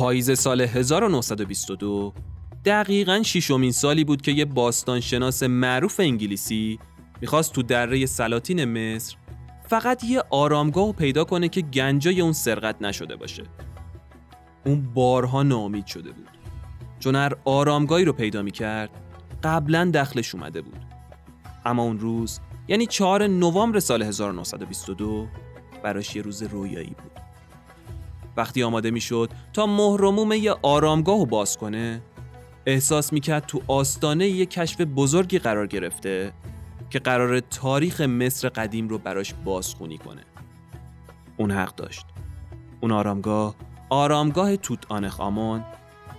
پاییز سال 1922 دقیقا شیشمین سالی بود که یه باستانشناس معروف انگلیسی می‌خواست تو دره سلاطین مصر فقط یه آرامگاه پیدا کنه که گنجای اون سرقت نشده باشه. اون بارها ناامید شده بود. چون هر آرامگاهی رو پیدا می‌کرد قبلا دخلش اومده بود. اما اون روز یعنی 4 نوامبر سال 1922 براش یه روز رویایی بود. وقتی آماده می‌شد تا مهرموم یه آرامگاه رو باز کنه احساس می‌کرد تو آستانه یه کشف بزرگی قرار گرفته که قرار تاریخ مصر قدیم رو براش بازخونی کنه. اون حق داشت. اون آرامگاه آرامگاه توت آنخ آمون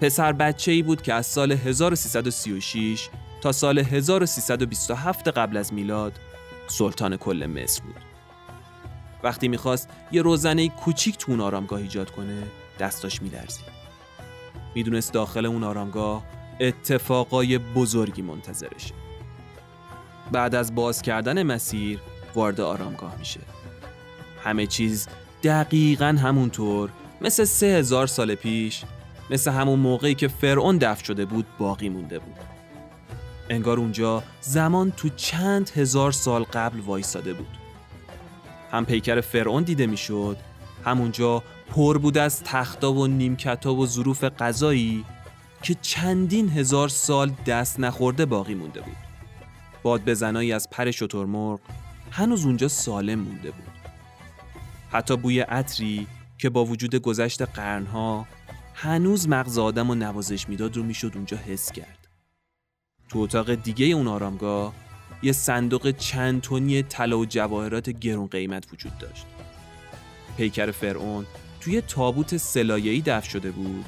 پسر بچه ای بود که از سال 1336 تا سال 1327 قبل از میلاد سلطان کل مصر بود. وقتی می‌خواست یه روزنه کوچیک تو اون آرامگاه ایجاد کنه دستاش میلرزید. می‌دونست داخل اون آرامگاه اتفاقای بزرگی منتظرشه. بعد از باز کردن مسیر وارد آرامگاه میشه. همه چیز دقیقا همونطور مثل سه هزار سال پیش مثل همون موقعی که فرعون دفن شده بود باقی مونده بود. انگار اونجا زمان تو چند هزار سال قبل وایساده بود. هم پیکر فرعون دیده می‌شد همونجا پر بود از تختا و نیمکتا و ظروف غذایی که چندین هزار سال دست نخورده باقی مونده بود. باد بزنایی از پر شترمرغ هنوز اونجا سالم مونده بود. حتی بوی عطری که با وجود گذشت قرنها هنوز مغز آدم و نوازش می‌داد رو می‌شد اونجا حس کرد. تو اتاق دیگه اون آرامگاه یه صندوق چند تونی طلا و جواهرات گرون قیمت وجود داشت پیکر فرعون توی تابوت سلایه‌ای دفن شده بود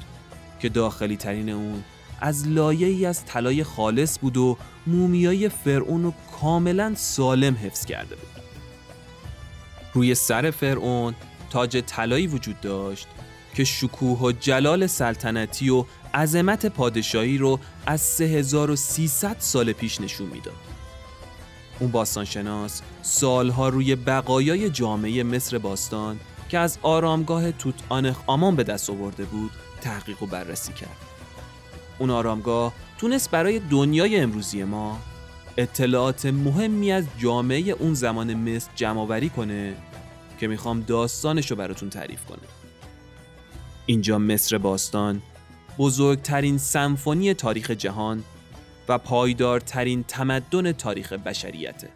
که داخلی ترین اون از لایه ای از طلای خالص بود و مومیای فرعون رو کاملا سالم حفظ کرده بود روی سر فرعون تاج طلایی وجود داشت که شکوه و جلال سلطنتی و عظمت پادشاهی رو از 3300 سال پیش نشون می‌داد. اون باستانشناس سالها روی بقایای جامعه مصر باستان که از آرامگاه توت آنخ آمان به دست آورده بود تحقیق و بررسی کرد. اون آرامگاه تونست برای دنیای امروزی ما اطلاعات مهمی از جامعه اون زمان مصر جمع کنه که می‌خوام داستانش رو براتون تعریف کنه. اینجا مصر باستان بزرگترین سمفونی تاریخ جهان و پایدارترین تمدن تاریخ بشریته.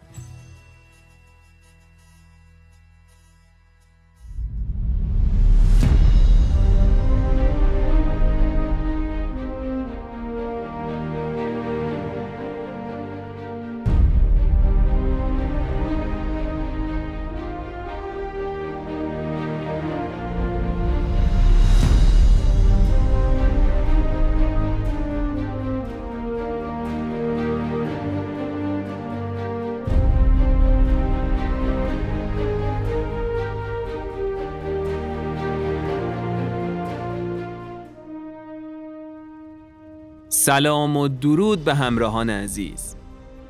سلام و درود به همراهان عزیز.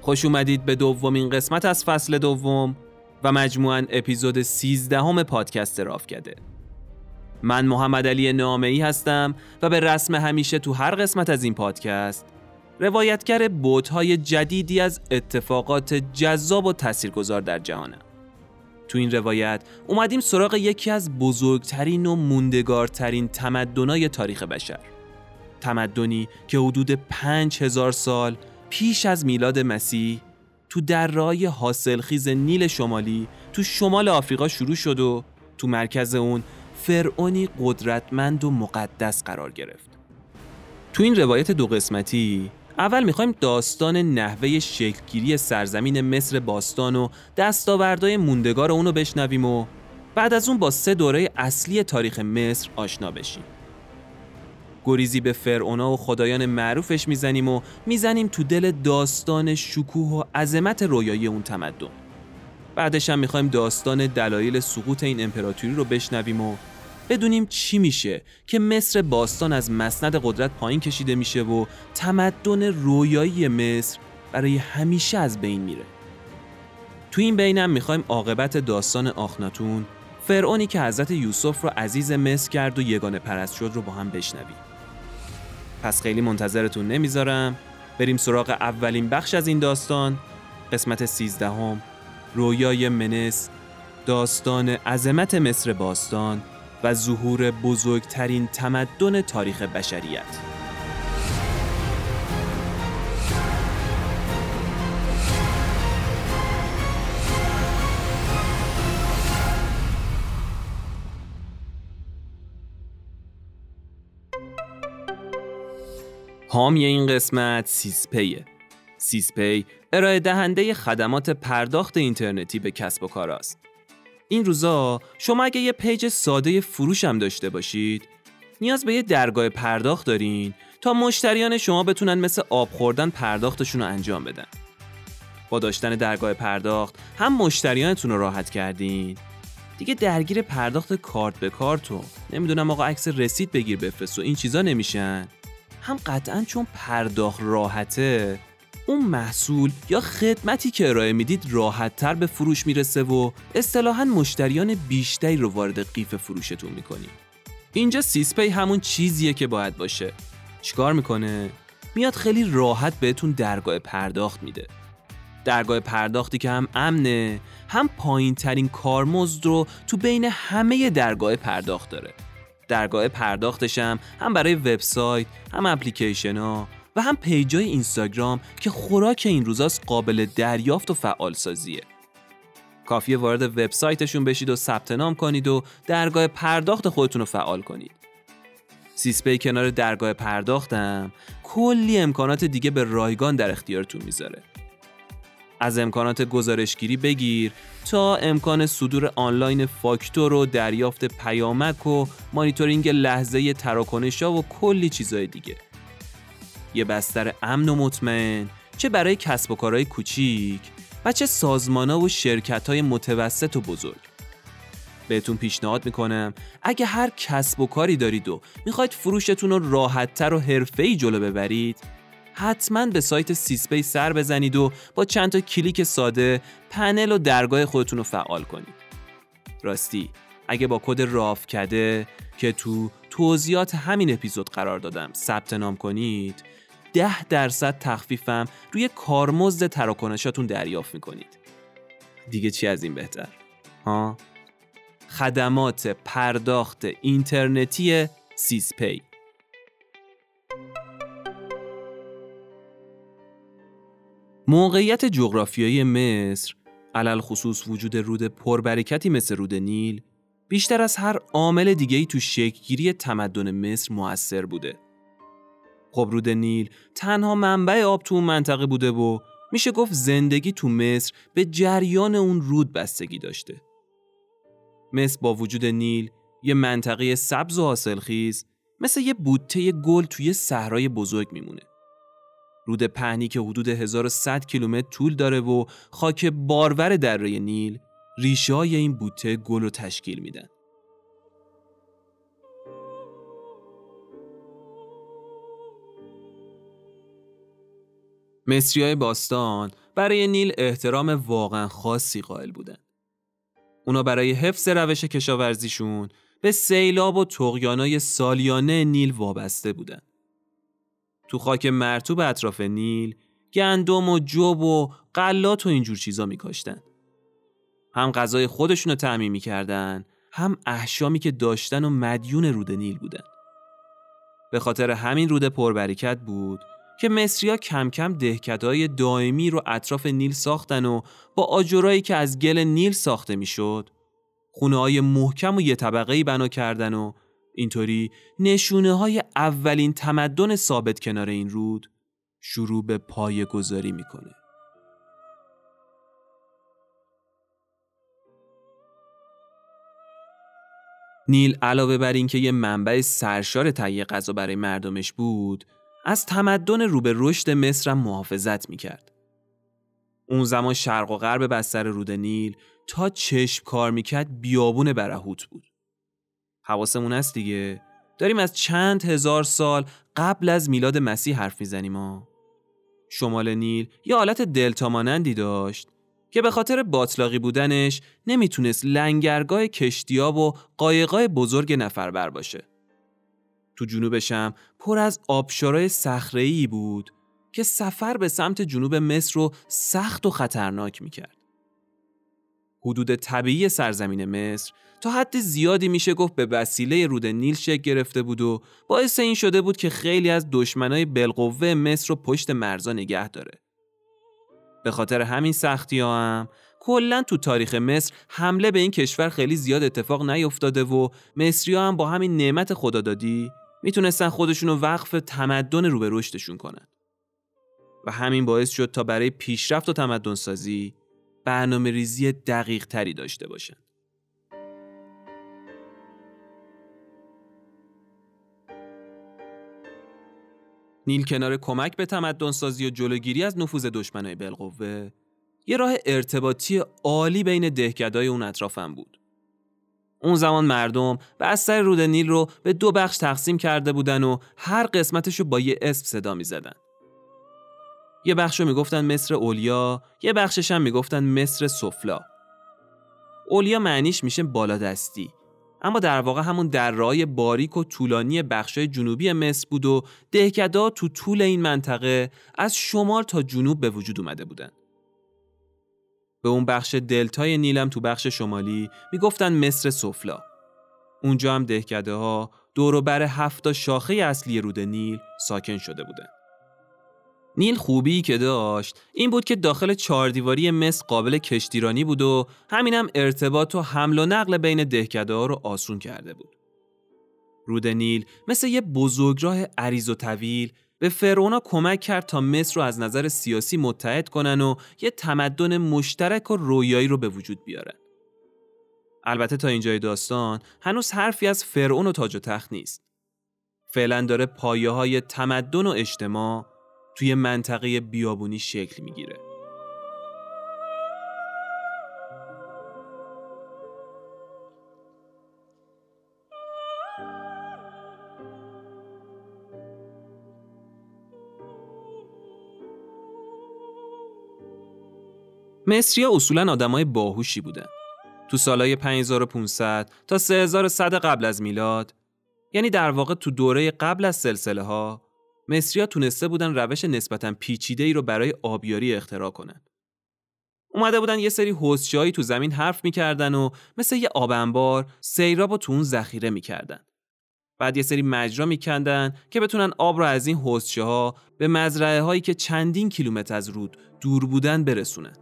خوش اومدید به دومین قسمت از فصل دوم و مجموعاً اپیزود 13 همه پادکست رافکده. من محمد علی نامعی هستم و به رسم همیشه تو هر قسمت از این پادکست روایتگر بوتهای جدیدی از اتفاقات جذاب و تاثیرگذار در جهانم. تو این روایت اومدیم سراغ یکی از بزرگترین و موندگارترین تمدنای تاریخ بشر. تمدنی که حدود پنج هزار سال پیش از میلاد مسیح تو درهای حاصلخیز نیل شمالی تو شمال آفریقا شروع شد و تو مرکز اون فرعونی قدرتمند و مقدس قرار گرفت. تو این روایت دو قسمتی اول می‌خوایم داستان نحوه شکلگیری سرزمین مصر باستان و دستاوردهای موندگار اونو بشنویم و بعد از اون با سه دوره اصلی تاریخ مصر آشنا بشیم. گریزی به فرعونا و خدایان معروفش می‌زنیم و می‌زنیم تو دل داستان شکوه و عظمت رویایی اون تمدن بعدش هم می‌خوایم داستان دلایل سقوط این امپراتوری رو بشنویم و بدونیم چی میشه که مصر باستان از مسند قدرت پایین کشیده میشه و تمدن رویایی مصر برای همیشه از بین میره تو این بینم می‌خوایم عاقبت داستان آخناتون فرعونی که حضرت یوسف رو عزیز مصر کرد و یگانه پرست شد رو با هم بشنویم. پس خیلی منتظرتون نمی‌ذارم. بریم سراغ اولین بخش از این داستان. قسمت سیزدهم. رویای منس داستان عظمت مصر باستان و ظهور بزرگترین تمدن تاریخ بشریت. حامی این قسمت سیسپیه سیسپی ارائه دهنده خدمات پرداخت اینترنتی به کسب و کار است. این روزا شما اگه یه page ساده فروش هم داشته باشید نیاز به یه درگاه پرداخت دارین تا مشتریان شما بتونن مثل آب خوردن پرداختشون رو انجام بدن. با داشتن درگاه پرداخت هم مشتریانتون رو راحت کردین دیگه درگیر پرداخت کارت به کارت و نمی‌دونم آقا عکس رسید بگیر بفرست و این چیزا نمیشن هم قطعا چون پرداخت راحته اون محصول یا خدمتی که ارائه می‌دید راحت تر به فروش می‌رسه و اصطلاحا مشتریان بیشتری رو وارد قیف فروشتون می‌کنید. اینجا سیسپی همون چیزیه که باید باشه. چیکار می‌کنه؟ میاد خیلی راحت بهتون درگاه پرداخت میده. درگاه پرداختی که هم امنه هم پایین ترین کارمزد رو تو بین همه درگاه پرداخت داره. درگاه پرداختشم هم برای وبسایت هم اپلیکیشن ها و هم page ای اینستاگرام که خوراک این روزاست قابل دریافت و فعال سازیه. کافیه وارد وبسایتشون بشید و ثبت نام کنید و درگاه پرداخت خودتون رو فعال کنید. سیسپی کنار درگاه پرداختم کلی امکانات دیگه به رایگان در اختیارتون می‌ذاره. از امکانات گزارشگیری بگیر تا امکان صدور آنلاین فاکتور و دریافت پیامک و مانیتورینگ لحظه تراکنشا و کلی چیزای دیگه. یه بستر امن و مطمئن چه برای کسب و کارهای کوچیک و چه سازمانها و شرکت های متوسط و بزرگ بهتون پیشنهاد می‌کنم اگه هر کسب و کاری دارید و می‌خواید فروشتون رو راحتتر و حرفه‌ای جلو ببرید حتما به سایت سیسپی سر بزنید و با چند تا کلیک ساده پنل و درگاه خودتون رو فعال کنید. راستی اگه با کد رافکده که تو توضیحات همین اپیزود قرار دادم ثبت نام کنید ده درصد تخفیفم روی کارمزد تراکنشاتون دریافت می‌کنید. دیگه چی از این بهتر؟ ها؟ خدمات پرداخت اینترنتی سیسپی. موقعیت جغرافیایی مصر علل خصوص وجود رود پربرکتی مثل رود نیل بیشتر از هر عامل دیگه‌ای تو شکلگیری تمدن مصر موثر بوده. خب رود نیل تنها منبع آب تو اون منطقه بوده و میشه گفت زندگی تو مصر به جریان اون رود بستگی داشته. مصر با وجود نیل یه منطقه سبز و حاصلخیز مثل یه بوته گل توی صحرای بزرگ میمونه. رود پهنی که حدود 1100 کیلومتر طول داره و خاک بارور دره نیل ریشه های این بوته گل رو تشکیل میدن. مصری باستان برای نیل احترام واقعا خاصی قائل بودن. اونا برای حفظ روش کشاورزیشون به سیلاب و تقیانای سالیانه نیل وابسته بودن. تو خاک مرتوب اطراف نیل گندم و جوب و قلات و اینجور چیزا میکاشتن. هم غذای خودشونو تعمین می‌کردن هم احشامی که داشتن و مدیون رود نیل بودن. به خاطر همین رود پربرکت بود که مصریا کم کم دهکدهای دائمی رو اطراف نیل ساختن و با آجرایی که از گل نیل ساخته می‌شد خونه های محکم و یه طبقه بنا کردن و اینطوری نشونه های اولین تمدن ثابت کنار این رود شروع به پای گذاری می‌کنه. نیل علاوه بر اینکه یه منبع سرشار تهیه غذا برای مردمش بود از تمدن رو به رشد مصر محافظت می‌کرد. اون زمان شرق و غرب بستر رود نیل تا چشم کار می‌کرد بیابون برهوت بود. حواسمون هست دیگه داریم از چند هزار سال قبل از میلاد مسیح حرف می‌زنیم ها. شمال نیل یه حالت دلتا مانندی داشت که به خاطر باطلاقی بودنش نمی‌تونست لنگرگاه کشتیاب و قایقای بزرگ نفربر باشه. تو جنوبش پر از آبشارای صخره‌ای بود که سفر به سمت جنوب مصر رو سخت و خطرناک می‌کرد. حدود طبیعی سرزمین مصر تا حد زیادی میشه گفت به وسیله رود نیل شکل گرفته بود و باعث این شده بود که خیلی از دشمنای بالقوه مصر رو پشت مرزا نگه داره. به خاطر همین سختی ها هم کلا تو تاریخ مصر حمله به این کشور خیلی زیاد اتفاق نیفتاده و مصری ها هم با همین نعمت خدادادی می‌تونستن خودشونو وقف تمدن رو به رشدشون کنن. و همین باعث شد تا برای پیشرفت و تمدن سازی برنامه ریزی دقیق تری داشته باشن. نیل کنار کمک به تمدن سازی و جلوگیری از نفوذ دشمنای بالقوه یه راه ارتباطی عالی بین دهکدای اون اطرافم بود. اون زمان مردم بستر رود نیل رو به دو بخش تقسیم کرده بودن و هر قسمتش رو با یه اسم صدا می زدن. یه بخش رو می‌گفتن مصر اولیا یه بخشش هم می‌گفتن مصر سفلا اولیا معنیش میشه بالادستی اما در واقع همون درهای باریک و طولانی بخشای جنوبی مصر بود و دهکدا تو طول این منطقه از شمال تا جنوب به وجود اومده بودن. به اون بخش دلتای نیلم تو بخش شمالی می‌گفتن مصر سفلا. اونجا هم دهکده ها دور بر هفت شاخه اصلی رود نیل ساکن شده بودن. نیل خوبی که داشت این بود که داخل چهاردیواری مصر قابل کشتیرانی بود و همینم ارتباط و حمل و نقل بین دهکده ها رو آسون کرده بود. رود نیل مثل یه بزرگراه عریض و طویل به فرعونا کمک کرد تا مصر رو از نظر سیاسی متحد کنن و یه تمدن مشترک و رویایی رو به وجود بیارن. البته تا اینجای داستان هنوز حرفی از فرعون و تاج و تخت نیست. فعلا داره پایه های تمدن و اجتماع توی منطقه بیابونی شکل می‌گیره. مصریا اصولا آدمای باهوشی بودن. تو سالهای 5500 تا 3100 قبل از میلاد یعنی در واقع تو دوره قبل از سلسله ها مصریا تونسته بودن روش نسبتا پیچیده ای رو برای آبیاری اختراع کنن. اومده بودن یه سری حوزچه‌ای تو زمین حرف می‌کردن و مثل یه آب انبار سیراب تو اون ذخیره می‌کردن. بعد یه سری مجرا میکندن که بتونن آب رو از این حوزچه ها به مزرعه هایی که چندین کیلومتر از رود دور بودن برسونن.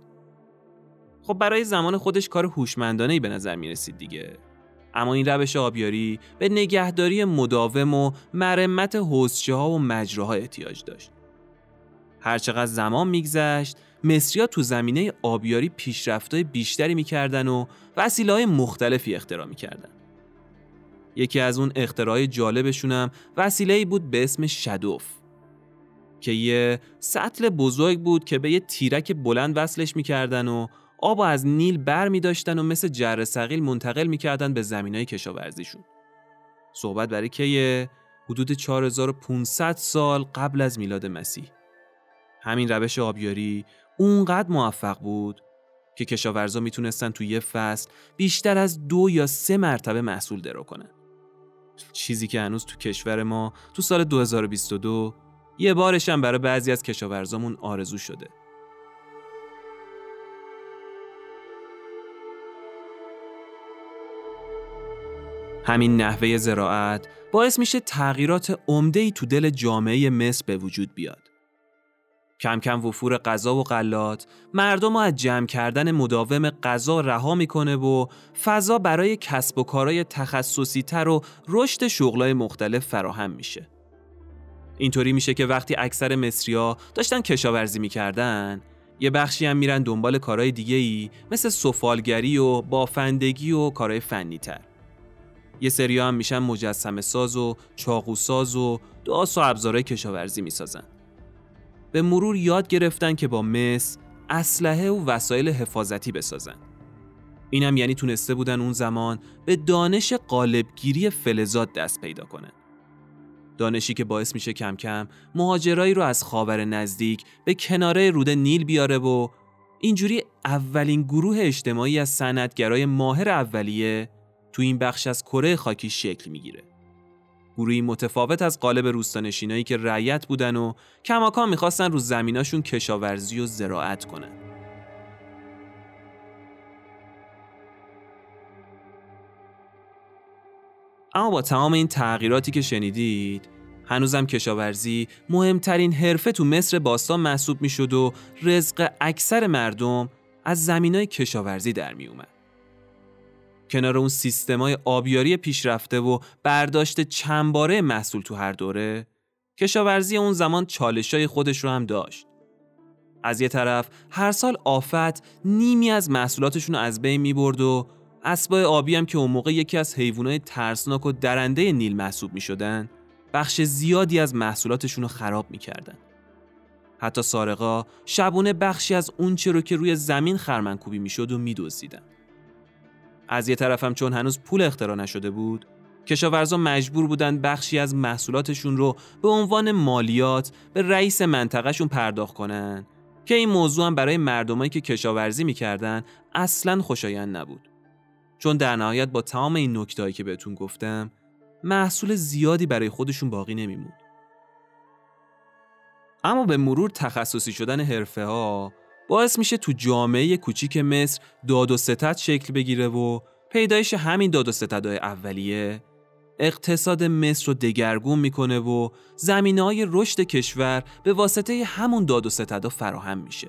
خب برای زمان خودش کار هوشمندانه ای به نظر می‌رسید دیگه. اما این روش آبیاری به نگهداری مداوم و مرمت حوزچه ها و مجراها احتیاج داشت. هرچقدر زمان میگذشت مصریا تو زمینه آبیاری پیشرفتهای بیشتری می‌کردن و وسیله های مختلفی اختراع می‌کردن. یکی از اون اختراعای جالبشونم وسیله بود به اسم شدوف که یه سطل بزرگ بود که به یه تیرک بلند وصلش می‌کردن و آب از نیل بر می داشتن و مثل جر سقیل منتقل می‌کردن به زمین های کشاورزیشون. صحبت برای که حدود 4500 سال قبل از میلاد مسیح. همین روش آبیاری اونقدر موفق بود که کشاورزا می‌تونستن توی یه فصل بیشتر از دو یا سه مرتبه محصول درو کنن. چیزی که هنوز تو کشور ما تو سال 2022 یه بارش هم برای بعضی از کشاورزامون آرزو شده. همین نحوه زراعت باعث میشه تغییرات ای تو دل جامعه مصر به وجود بیاد. کم کم وفور غذا و غلات مردم از جمع کردن مداوم غذا رها می‌کنه و فضا برای کسب و کارهای تخصصی تر و رشد شغلای مختلف فراهم میشه. اینطوری میشه که وقتی اکثر مصریا داشتن کشاورزی می‌کردن یه بخشی هم میرن دنبال کارهای دیگه ای مثل سفالگری و بافندگی و کارهای فنی تر. یه سری هم میشن مجسمه ساز و چاقو ساز و داس و ابزارهای کشاورزی می‌سازن. به مرور یاد گرفتن که با مس اسلحه و وسایل حفاظتی بسازن. اینم یعنی تونسته بودن اون زمان به دانش قالبگیری فلزات دست پیدا کنن. دانشی که باعث میشه کم کم مهاجرایی رو از خاور نزدیک به کناره رود نیل بیاره و اینجوری اولین گروه اجتماعی از صنعتگرای ماهر اولیه تو این بخش از کره خاکی شکل می‌گیره. گروهی متفاوت از قالب روستانشینایی که رعیت بودن و کماکان می‌خواستن رو زمیناشون کشاورزی و زراعت کنن. اما با تمام این تغییراتی که شنیدید هنوزم کشاورزی مهمترین حرفه تو مصر باستان محسوب می‌شد و رزق اکثر مردم از زمینای کشاورزی در می اومد. کنار اون سیستمای آبیاری پیشرفته و برداشت چندباره محصول تو هر دوره کشاورزی اون زمان چالشای خودش رو هم داشت. از یه طرف هر سال آفت نیمی از محصولاتشون رو از بین می برد و اسبای آبی هم که اون موقع یکی از حیوانات ترسناک و درنده نیل محسوب می شدن بخش زیادی از محصولاتشون رو خراب می‌کردن. حتی سارقا شبونه بخشی از اون رو که روی زمین خرمنکوبی می‌شد و میدزدیدن. از یه طرفم چون هنوز پول اختراع نشده بود، کشاورزا مجبور بودن بخشی از محصولاتشون رو به عنوان مالیات به رئیس منطقهشون پرداخت کنن که این موضوع هم برای مردمایی که کشاورزی می‌کردن اصلا خوشایند نبود. چون در نهایت با تمام این نکتهایی که بهتون گفتم محصول زیادی برای خودشون باقی نمیموند. اما به مرور تخصصی شدن حرفه ها باعث میشه تو جامعه کوچیک مصر داد و ستد شکل بگیره و پیدایش همین داد و ستدهای اولیه اقتصاد مصر رو دگرگون می‌کنه و زمینه های رشد کشور به واسطه همون داد و ستدها فراهم میشه.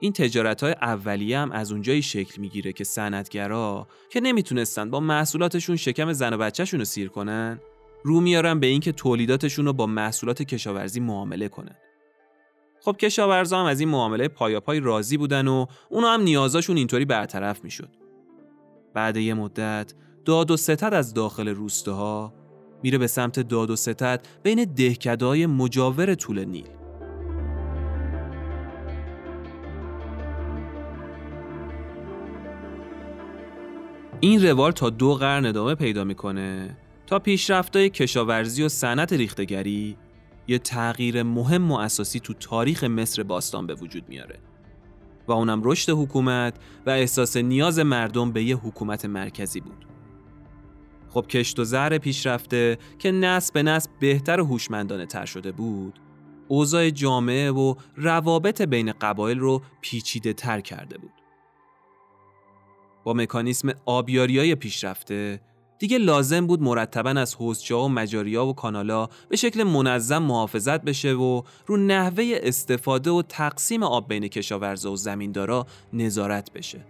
این تجارت های اولیه هم از اونجایی شکل می‌گیره که صنعتگرا که نمی‌تونستن با محصولاتشون شکم زن و بچهشون رو سیر کنن رو میارن به اینکه تولیداتشون رو با محصولات کشاورزی معامله کنن. خب کشاورزا هم از این معامله پای راضی بودن و اونا هم نیازاشون اینطوری برطرف می‌شد. بعد یه مدت داد و ستد از داخل روستاها میره به سمت داد و ستد بین دهکدهای مجاور طول نیل. این روال تا دو قرن ادامه پیدا می‌کنه تا پیشرفتای کشاورزی و صنعت ریختگری یه تغییر مهم و اساسی تو تاریخ مصر باستان به وجود میاره و اونم رشد حکومت و احساس نیاز مردم به یه حکومت مرکزی بود. خب کشت و زر پیشرفته که نسل به نسل بهتر و هوشمندانه تر شده بود اوضاع جامعه و روابط بین قبایل رو پیچیده تر کرده بود. با مکانیسم آبیاری های پیشرفته دیگه لازم بود مرتبا از حوزچه‌ها و مجاریا و کانالا به شکل منظم محافظت بشه و رو نحوه استفاده و تقسیم آب بین کشاورزا و زمیندارا نظارت بشه.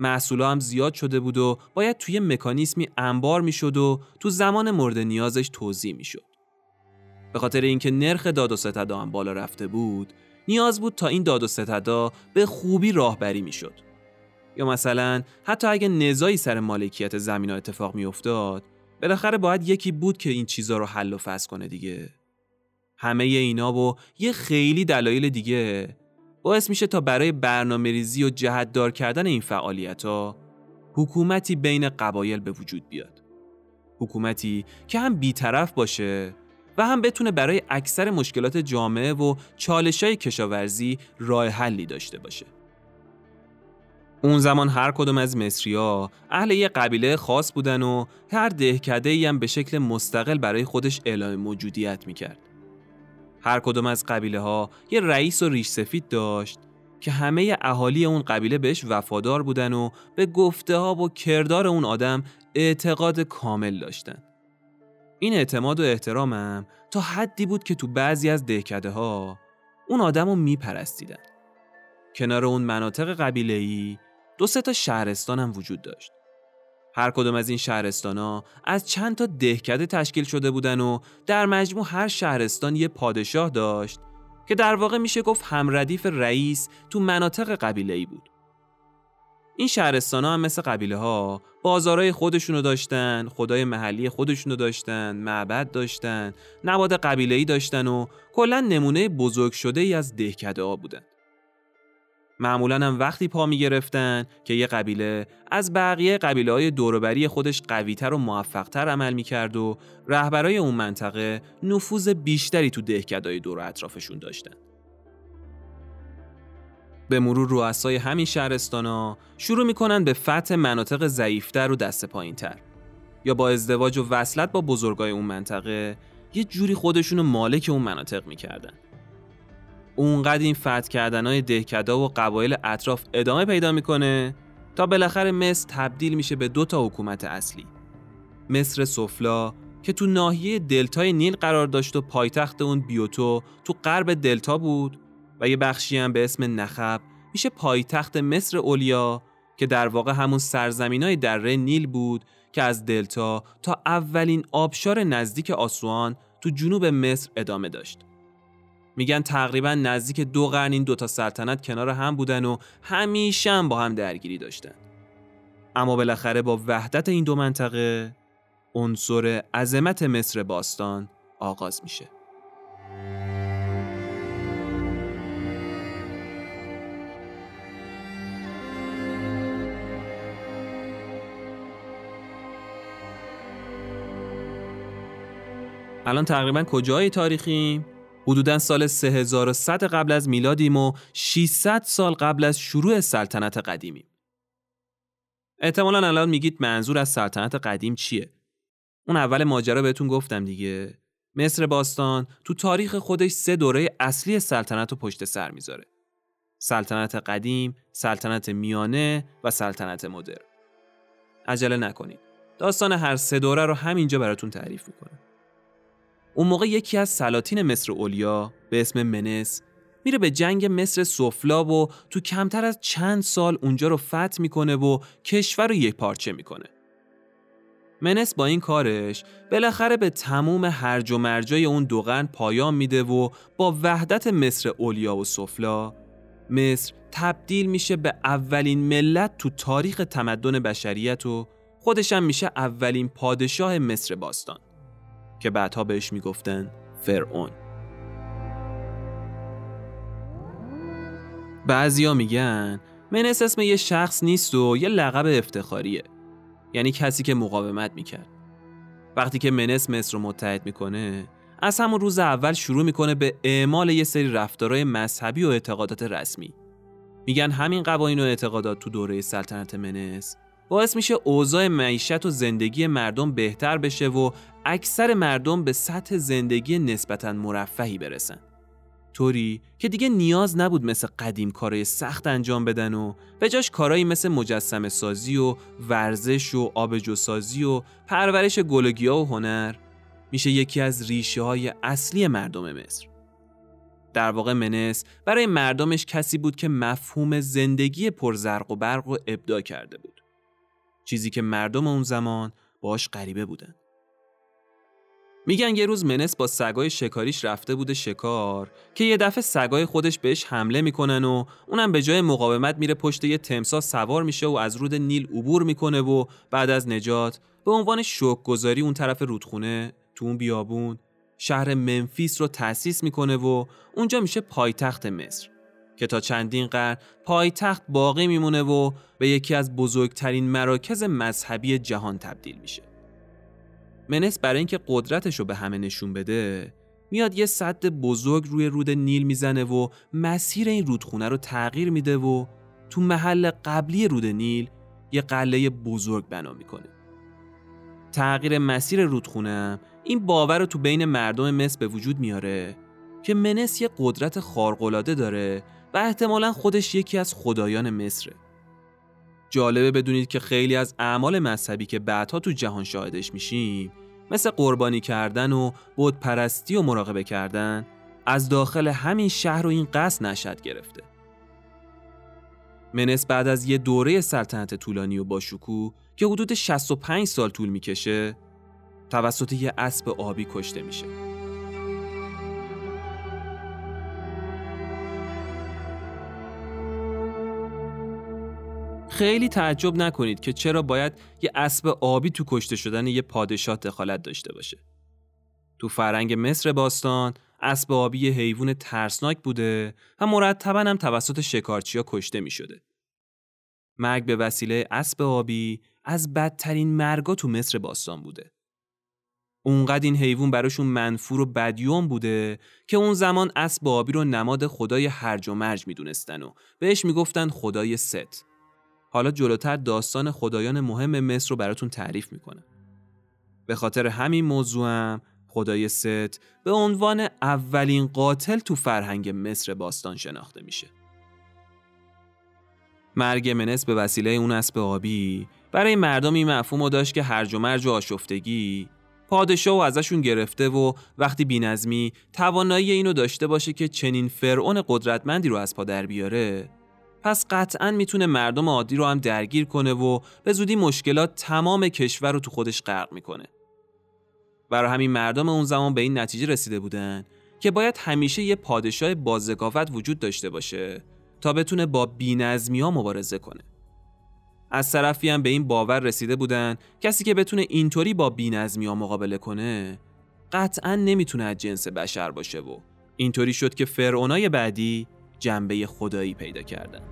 محصولا هم زیاد شده بود و باید توی مکانیسمی انبار می‌شد و تو زمان مورد نیازش توضیح می‌شد. به خاطر اینکه نرخ داد و ستدا هم بالا رفته بود، نیاز بود تا این داد و ستدا به خوبی راهبری می‌شد. یا مثلا حتی اگه نزایی سر مالکیت زمین ها اتفاق میافتاد بالاخره باید یکی بود که این چیزا رو حل و فصل کنه دیگه. همه اینا و یه خیلی دلایل دیگه باعث میشه تا برای برنامه ریزی و جهتدار کردن این فعالیت ها حکومتی بین قبایل به وجود بیاد. حکومتی که هم بیطرف باشه و هم بتونه برای اکثر مشکلات جامعه و چالشای کشاورزی راه حلی داشته باشه. اون زمان هر کدوم از مصریا اهل یه قبیله خاص بودن و هر دهکده ای هم به شکل مستقل برای خودش اعلام موجودیت می‌کرد. هر کدوم از قبیله ها یه رئیس و ریش سفید داشت که همه اهالی اون قبیله بهش وفادار بودن و به گفته ها و کردار اون آدم اعتقاد کامل داشتن. این اعتماد و احترامم تا حدی بود که تو بعضی از دهکده ها اون آدم رو میپرستیدن. کنار اون مناطق قبیله‌ای دو سه تا شهرستان هم وجود داشت. هر کدوم از این شهرستان ها از چند تا دهکده تشکیل شده بودن و در مجموع هر شهرستان یه پادشاه داشت که در واقع میشه گفت همردیف رئیس تو مناطق قبیله ای بود. این شهرستان ها هم مثل قبیله ها بازارهای خودشونو داشتن، خدای محلی خودشونو داشتن، معبد داشتن، نباد قبیله ای داشتن و کلا نمونه بزرگ شده ای از دهکده ها بودن. معمولا هم وقتی پا می گرفتن که یه قبیله از بقیه قبیله های دوروبری خودش قویتر و موفقتر عمل می کرد و رهبرای اون منطقه نفوذ بیشتری تو دهکدهای دور اطرافشون داشتن. به مرور رؤسای همین شهرستانا شروع می‌کنن به فتح مناطق ضعیفتر و دست پایینتر یا با ازدواج و وصلت با بزرگای اون منطقه یه جوری خودشونو مالک اون مناطق می‌کردن اونقدر این فتح کردن های دهکدا و قبایل اطراف ادامه پیدا می‌کنه تا بالاخره مصر تبدیل میشه به دو تا حکومت اصلی مصر سفلا که تو ناحیه دلتای نیل قرار داشت و پایتخت اون بیوتو تو غرب دلتا بود و یه بخشی هم به اسم نخب میشه پایتخت مصر اولیا که در واقع همون سرزمین های دره نیل بود که از دلتا تا اولین آبشار نزدیک آسوان تو جنوب مصر ادامه داشت. میگن تقریبا نزدیک دو قرن این دوتا سلطنت کنار هم بودن و همیشه هم با هم درگیری داشتن. اما بالاخره با وحدت این دو منطقه عنصر عظمت مصر باستان آغاز میشه. الان تقریبا کجای تاریخیم؟ حدودا سال 3100 قبل از میلادیم و 600 سال قبل از شروع سلطنت قدیمیم. احتمالا الان میگید منظور از سلطنت قدیم چیه؟ اون اول ماجرا بهتون گفتم دیگه. مصر باستان تو تاریخ خودش سه دوره اصلی سلطنت رو پشت سر می‌ذاره. سلطنت قدیم، سلطنت میانه و سلطنت مدرن. عجله نکنید. داستان هر سه دوره رو همینجا براتون تعریف می‌کنم. اون موقع یکی از سلاطین مصر اولیا به اسم منس میره به جنگ مصر سفلا و تو کمتر از چند سال اونجا رو فتح می‌کنه و کشور رو یک پارچه می‌کنه. منس با این کارش بالاخره به تموم هرج و مرجای اون دوغن پایان میده و با وحدت مصر اولیا و سفلا مصر تبدیل میشه به اولین ملت تو تاریخ تمدن بشریت و خودشم میشه اولین پادشاه مصر باستان. که بعدها بهش می‌گفتن فرعون. بعضیا میگن منس اسم یه شخص نیست و یه لقب افتخاریه. یعنی کسی که مقاومت می‌کرد. وقتی که منس مصر رو متحد می‌کنه از همون روز اول شروع می‌کنه به اعمال یه سری رفتارهای مذهبی و اعتقادات رسمی. میگن همین قوانین و اعتقادات تو دوره سلطنت منس باعث میشه اوضاع معیشت و زندگی مردم بهتر بشه و اکثر مردم به سطح زندگی نسبتا مرفهی برسن. طوری که دیگه نیاز نبود مثل قدیم کارای سخت انجام بدن و به جاش کارایی مثل مجسم سازی و ورزش و آبجو سازی و پرورش گلگیا و هنر میشه یکی از ریشه های اصلی مردم مصر. در واقع منس برای مردمش کسی بود که مفهوم زندگی پرزرق و برق و ابدا کرده بود. چیزی که مردم اون زمان باش غریبه بودن. میگن یه روز منس با سگای شکاریش رفته بوده شکار که یه دفعه سگای خودش بهش حمله می‌کنن و اونم به جای مقاومت میره پشت یه تمسا سوار میشه و از رود نیل عبور می‌کنه و بعد از نجات به عنوان گذاری اون طرف رودخونه تو اون بیابون شهر منفیس رو تأسیس می‌کنه و اونجا میشه پایتخت مصر که تا چندین قرن پایتخت باقی میمونه و به یکی از بزرگترین مراکز مذهبی جهان تبدیل میشه. منس برای اینکه قدرتش رو به همه نشون بده میاد یه صد بزرگ روی رود نیل می‌زنه و مسیر این رودخونه رو تغییر میده و تو محل قبلی رود نیل یه قله بزرگ بنا می‌کنه. تغییر مسیر رودخونه این باور رو تو بین مردم مصر به وجود میاره که منس یه قدرت خارق‌العاده داره و احتمالا خودش یکی از خدایان مصره. جالبه بدونید که خیلی از اعمال مذهبی که بعدها تو جهان شاهدش میشیم مثل قربانی کردن و بود پرستی و مراقبه کردن از داخل همین شهر و این قصد نشد گرفته. منس بعد از یه دوره سلطنت طولانی و باشکوه که حدود 65 سال طول می‌کشه توسط یه اسب آبی کشته میشه. خیلی تعجب نکنید که چرا باید یه اسب آبی تو کشته شدن یه پادشاه دخالت داشته باشه. تو فرنگ مصر باستان اسب آبی یه حیوان ترسناک بوده و مرتبا هم توسط شکارچیا کشته می شده. مرگ به وسیله اسب آبی از بدترین مرگا تو مصر باستان بوده. اونقدر این حیوان براشون منفور و بدیوم بوده که اون زمان اسب آبی رو نماد خدای هرج و مرج می‌دونستن و بهش می‌گفتن خدای ست. حالا جلوتر داستان خدایان مهم مصر رو براتون تعریف می‌کنم. به خاطر همین موضوعم خدای ست به عنوان اولین قاتل تو فرهنگ مصر باستان شناخته میشه. مرگ منس به وسیله اون اسب آبی برای مردم این مفهوم داشت که هرج و مرج و آشفتگی پادشاه و ازشون گرفته و وقتی بینظمی توانایی اینو داشته باشه که چنین فرعون قدرتمندی رو از پا در بیاره پس قطعا می‌تونه مردم عادی رو هم درگیر کنه و به زودی مشکلات تمام کشور رو تو خودش غرق می‌کنه. برای همین مردم اون زمان به این نتیجه رسیده بودن که باید همیشه یه پادشاه بازگافت وجود داشته باشه تا بتونه با بینظمی ها مبارزه کنه. از طرفی هم به این باور رسیده بودن کسی که بتونه اینطوری با بینظمی ها مقابله کنه قطعا نمی‌تونه از جنس بشر باشه و اینطوری شد که فرعونای بعدی جنبه خدایی پیدا کردن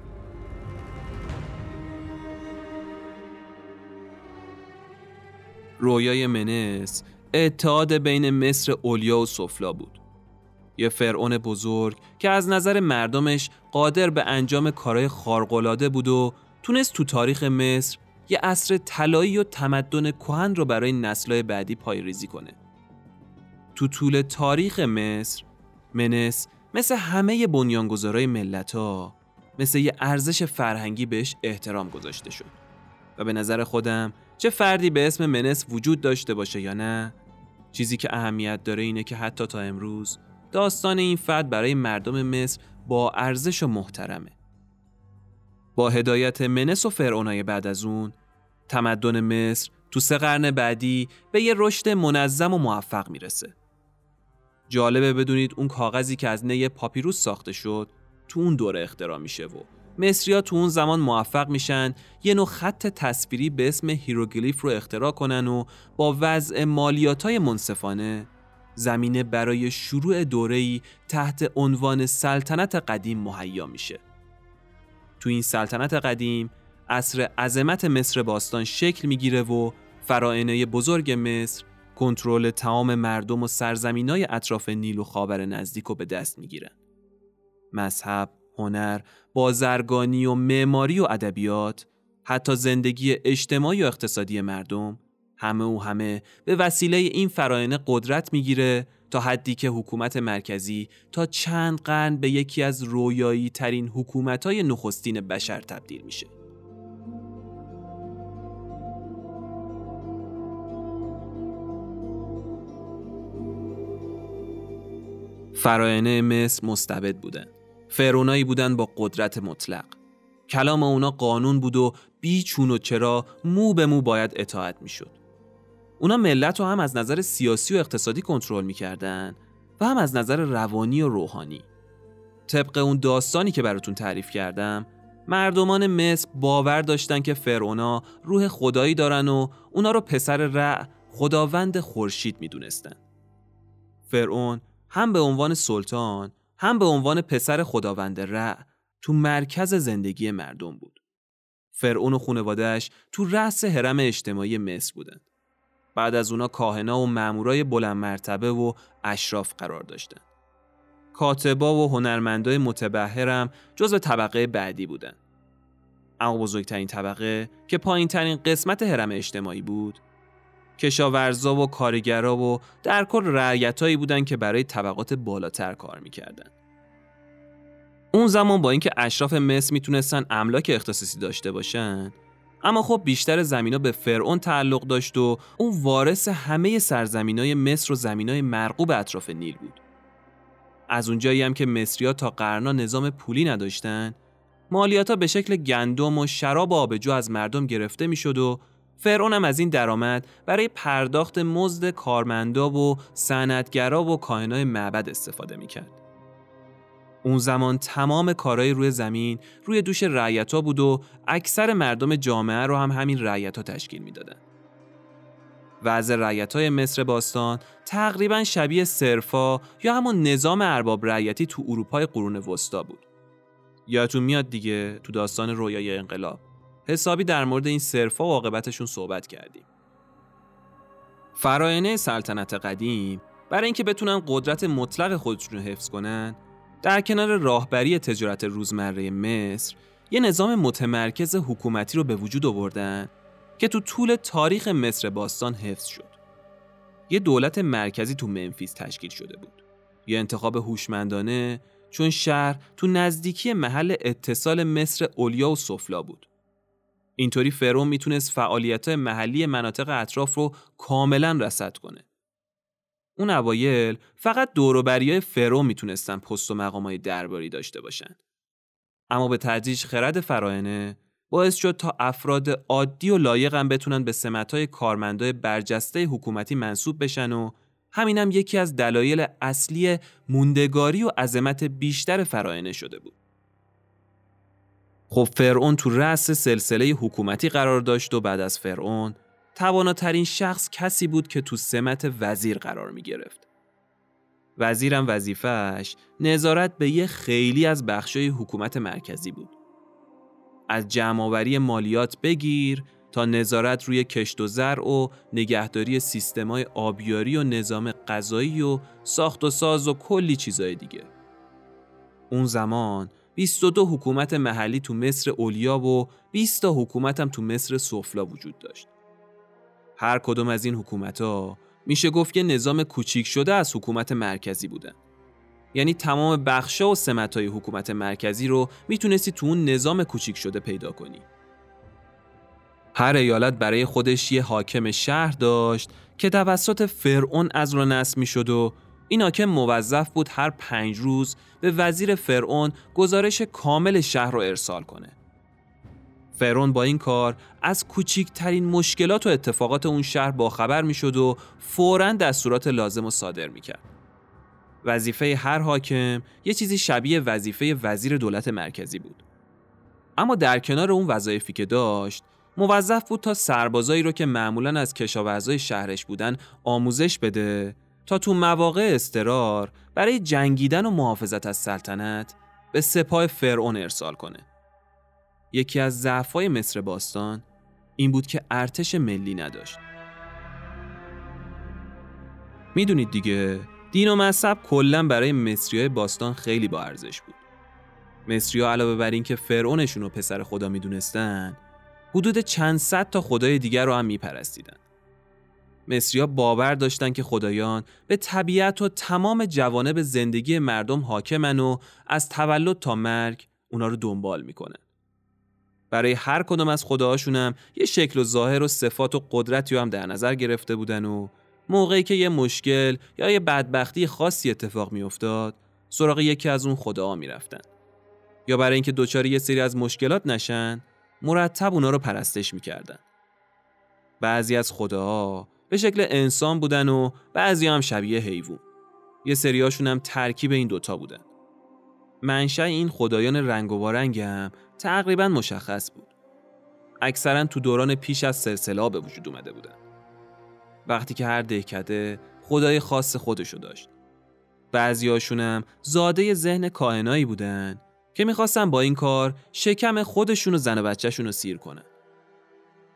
رویای منس اتحاد بین مصر اولیا و سفلا بود یه فرعون بزرگ که از نظر مردمش قادر به انجام کارهای خارق‌العاده بود و تونست تو تاریخ مصر یه عصر طلایی و تمدن کهن رو برای نسلهای بعدی پایریزی کنه. تو طول تاریخ مصر منس مثل همه بنیانگذارای ملت ها مثل یه ارزش فرهنگی بهش احترام گذاشته شد و به نظر خودم چه فردی به اسم منس وجود داشته باشه یا نه چیزی که اهمیت داره اینه که حتی تا امروز داستان این فرد برای مردم مصر با ارزش و محترمه با هدایت منس و فرعونای بعد از اون تمدن مصر تو سه قرن بعدی به یه رشد منظم و موفق می‌رسه. جالبه بدونید اون کاغذی که از نی پاپیروس ساخته شد تو اون دوره اختراع میشه و مصریا تو اون زمان موفق میشن یه نوع خط تصویری به اسم هیروگلیف رو اختراع کنن و با وضع مالیاتای منصفانه زمینه برای شروع دوره‌ای تحت عنوان سلطنت قدیم مهیا میشه. تو این سلطنت قدیم عصر عظمت مصر باستان شکل می‌گیره و فرائنه بزرگ مصر کنترل تمام مردم و سرزمینای اطراف نیل و خاور نزدیک رو به دست می‌گیرن. مذهب، هنر، بازرگانی و معماری و ادبیات، حتی زندگی اجتماعی و اقتصادی مردم همه و همه به وسیله این فرایانه قدرت می‌گیره تا حدی که حکومت مرکزی تا چند قرن به یکی از رویایی ترین حکومت های نخستین بشر تبدیل میشه. فراینه مصر مستبد بودن. فرونایی بودن با قدرت مطلق. کلام اونا قانون بود و بی چون و چرا مو به مو باید اطاعت می‌شد. اونا ملت رو هم از نظر سیاسی و اقتصادی کنترل می‌کردن و هم از نظر روانی و روحانی. طبق اون داستانی که براتون تعریف کردم مردمان مصر باور داشتن که فرعونا روح خدایی دارن و اونا رو پسر رع خداوند خورشید می‌دونستن. فرعون هم به عنوان سلطان هم به عنوان پسر خداوند رع تو مرکز زندگی مردم بود. فرعون و خانوادهش تو رأس حرم اجتماعی مصر بودن. بعد از اونا کاهنا و مامورای بلند مرتبه و اشراف قرار داشتن. کاتبا و هنرمندای متبهرم جزو طبقه بعدی بودن. اما بزرگترین طبقه که پایین ترین قسمت حرم اجتماعی بود کشاورزا و کارگرا و در کل رعیتایی بودن که برای طبقات بالاتر کار می‌کردن. اون زمان با اینکه اشراف مصر می‌تونستن املاک اختصاصی داشته باشن اما خب بیشتر زمینا به فرعون تعلق داشت و اون وارث همه سرزمینای مصر و زمینای مرغوب اطراف نیل بود. از اونجایی هم که مصریا تا قرنا نظام پولی نداشتن، مالیاتا به شکل گندم و شراب آبجو از مردم گرفته می‌شد و فرعون هم از این درآمد برای پرداخت مزد کارمندا و صنعتگرا و کاهنای معبد استفاده می‌کرد. اون زمان تمام کارهای روی زمین روی دوش رعیتا بود و اکثر مردم جامعه رو هم همین رعیتا تشکیل می‌دادن. وضع رعیت های مصر باستان تقریبا شبیه سرفا یا همون نظام ارباب رعیتی تو اروپای قرون وسطا بود. یادتون میاد دیگه تو داستان رویای انقلاب حسابی در مورد این سرفا و عاقبتشون صحبت کردیم. فراینه سلطنت قدیم برای اینکه بتونن قدرت مطلق خودشون رو حفظ کنن در کنار راهبری تجارت روزمره مصر یه نظام متمرکز حکومتی رو به وجود آوردن که تو طول تاریخ مصر باستان حفظ شد. یه دولت مرکزی تو منفیس تشکیل شده بود. یه انتخاب هوشمندانه چون شهر تو نزدیکی محل اتصال مصر اولیا و سفلا بود. اینطوری فرعون می‌تونست فعالیت محلی مناطق اطراف رو کاملا رسد کنه. اون اوایل فقط دوروبریای فرو می‌تونستن پست و مقامای درباری داشته باشن. اما به تدریج خرد فراینه باعث شد تا افراد عادی و لایقم بتونن به سمتهای کارمندای برجسته حکومتی منصوب بشن و همینم یکی از دلایل اصلی موندگاری و عظمت بیشتر فراینه شده بود. خب فرعون تو رأس سلسله حکومتی قرار داشت و بعد از فرعون تواناترین شخص کسی بود که تو سمت وزیر قرار می گرفت. وزیرم وظیفهش نظارت به یه خیلی از بخشای حکومت مرکزی بود. از جمعآوری مالیات بگیر تا نظارت روی کشت و زرع و نگهداری سیستمای آبیاری و نظام غذایی و ساخت و ساز و کلی چیزای دیگه. اون زمان 22 حکومت محلی تو مصر اولیا و 20 تا حکومت هم تو مصر سفلا وجود داشت. هر کدوم از این حکومت ها میشه گفت که نظام کوچیک شده از حکومت مرکزی بودن. یعنی تمام بخشا و های حکومت مرکزی رو می‌تونستی تو اون نظام کوچیک شده پیدا کنی. هر ایالت برای خودش یه حاکم شهر داشت که توسط فرعون از را نصب می‌شد و این حاکم موظف بود هر پنج روز به وزیر فرعون گزارش کامل شهر رو ارسال کنه. فرعون با این کار از کوچکترین مشکلات و اتفاقات اون شهر باخبر می‌شد و فوراً دستورات لازم رو صادر می‌کرد. وظیفه هر حاکم یه چیزی شبیه وظیفه وزیر دولت مرکزی بود. اما در کنار اون وظایفی که داشت، موظف بود تا سربازایی رو که معمولا از کشاورزای شهرش بودن آموزش بده تا تو مواقع استرار برای جنگیدن و محافظت از سلطنت به سپاه فرعون ارسال کنه. یکی از ضعفای مصر باستان این بود که ارتش ملی نداشت. می‌دونید دیگه دین و مذهب کلا برای مصریای باستان خیلی با ارزش بود. مصریا علاوه بر اینکه فرعونشون رو پسر خدا می‌دونستن، حدود چند صد تا خدای دیگر رو هم میپرستیدن. مصریا باور داشتن که خدایان به طبیعت و تمام جوانب زندگی مردم حاکمن و از تولد تا مرگ اونا رو دنبال می‌کنن. برای هر کدوم از خداهاشون هم یه شکل و ظاهر و صفات و قدرتی هم در نظر گرفته بودن و موقعی که یه مشکل یا یه بدبختی خاصی اتفاق میافتاد سراغ یکی از اون خداها می‌رفتن یا برای اینکه دچار یه سری از مشکلات نشن مرتب اونا رو پرستش می‌کردن بعضی از خداها به شکل انسان بودن و بعضی هم شبیه حیوان. یه سریاشون هم ترکیب این دوتا بودن. منشأ این خدایان رنگ و هم تقریبا مشخص بود. اکثرا تو دوران پیش از سلسله به وجود اومده بودن. وقتی که هر دهکده خدای خاص خودشو داشت. بعضیاشونم زاده ذهن کاهنایی بودن که می‌خواستن با این کار شکم خودشون و زن و بچهشون رو سیر کنن.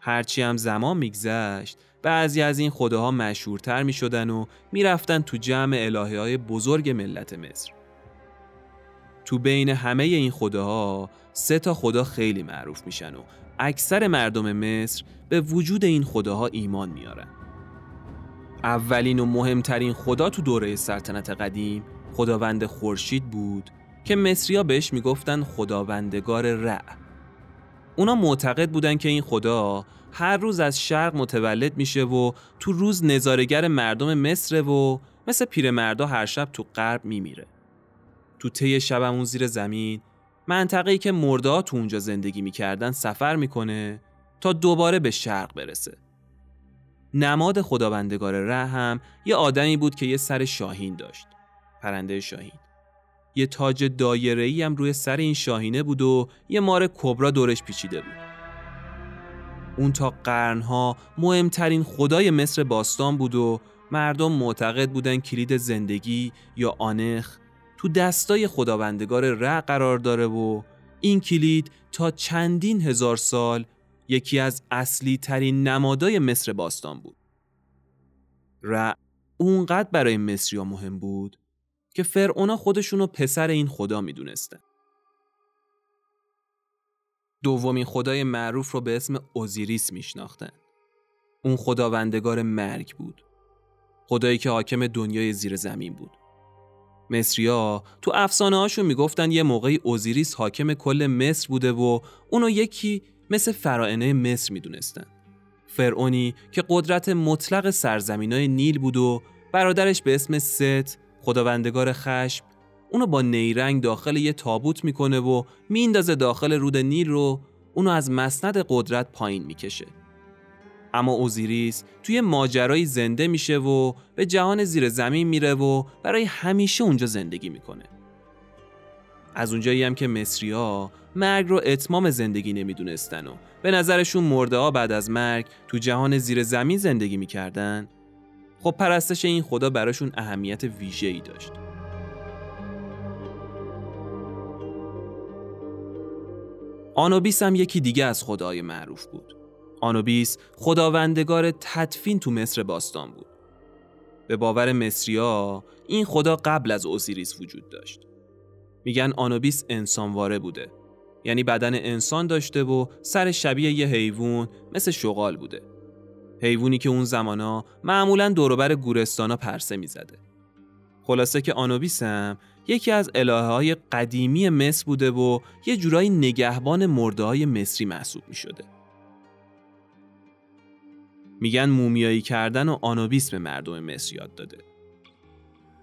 هرچی هم زمان میگذشت بعضی از این خداها مشهورتر می شدن و می‌رفتن تو جمع الهه های بزرگ ملت مصر. تو بین همه این خداها سه تا خدا خیلی معروف میشن و اکثر مردم مصر به وجود این خداها ایمان میارن. اولین و مهمترین خدا تو دوره سلطنت قدیم خداوند خورشید بود که مصریا بهش می‌گفتن خداوندگار رع. اونا معتقد بودن که این خدا هر روز از شرق متولد میشه و تو روز نظارگر مردم مصر و مثل پیرمردا هر شب تو غرب میمیره. تو طی شبمون زیر زمین منطقه‌ای که مرده تو اونجا زندگی می‌کردن سفر می‌کنه تا دوباره به شرق برسه. نماد خداوندگار ره هم یه آدمی بود که یه سر شاهین داشت. پرنده شاهین. یه تاج دایره‌ای هم روی سر این شاهینه بود و یه مار کبرا دورش پیچیده بود. اون تا قرنها مهمترین خدای مصر باستان بود و مردم معتقد بودن کلید زندگی یا آنخ تو دستای خداوندگار ره قرار داره و این کلید تا چندین هزار سال یکی از اصلی ترین نمادای مصر باستان بود. ر اونقدر برای مصریا مهم بود که فرعونا خودشونو پسر این خدا می‌دونستن. دومین خدای معروف رو به اسم اوزیریس میشناختن. اون خداوندگار مرگ بود. خدایی که حاکم دنیای زیر زمین بود. مصریا تو افسانه هاشون می‌گفتن یه موقعی اوزیریس حاکم کل مصر بوده و اونو یکی مثل فرائنه مصر می‌دونستن. فرعونی که قدرت مطلق سرزمینای نیل بود و برادرش به اسم ست خداوندگار خشم اونو با نیرنگ داخل یه تابوت می‌کنه و میندازه داخل رود نیل رو اونو از مسند قدرت پایین می‌کشه. اما اوزیریس توی ماجرایی زنده میشه و به جهان زیر زمین میره و برای همیشه اونجا زندگی می‌کنه. از اونجایی هم که مصریا مرگ رو اتمام زندگی نمی‌دونستن و به نظرشون مرده ها بعد از مرگ تو جهان زیر زمین زندگی می‌کردن خب پرستش این خدا براشون اهمیت ویژه‌ای داشت. آنوبیس هم یکی دیگه از خدای معروف بود. آنوبیس خداوندگار تدفین تو مصر باستان بود. به باور مصریا این خدا قبل از اوسیریس وجود داشت. میگن آنوبیس انسانواره بوده. یعنی بدن انسان داشته و سر شبیه یه حیوان مثل شغال بوده. حیوانی که اون زمانا معمولا دوروبر گورستانا پرسه می‌زده. خلاصه که آنوبیس هم یکی از الهه های قدیمی مصر بوده و یه جورایی نگهبان مرده های مصری محسوب می شده. میگن مومیایی کردن و آنوبیس به مردم مصر یاد داده.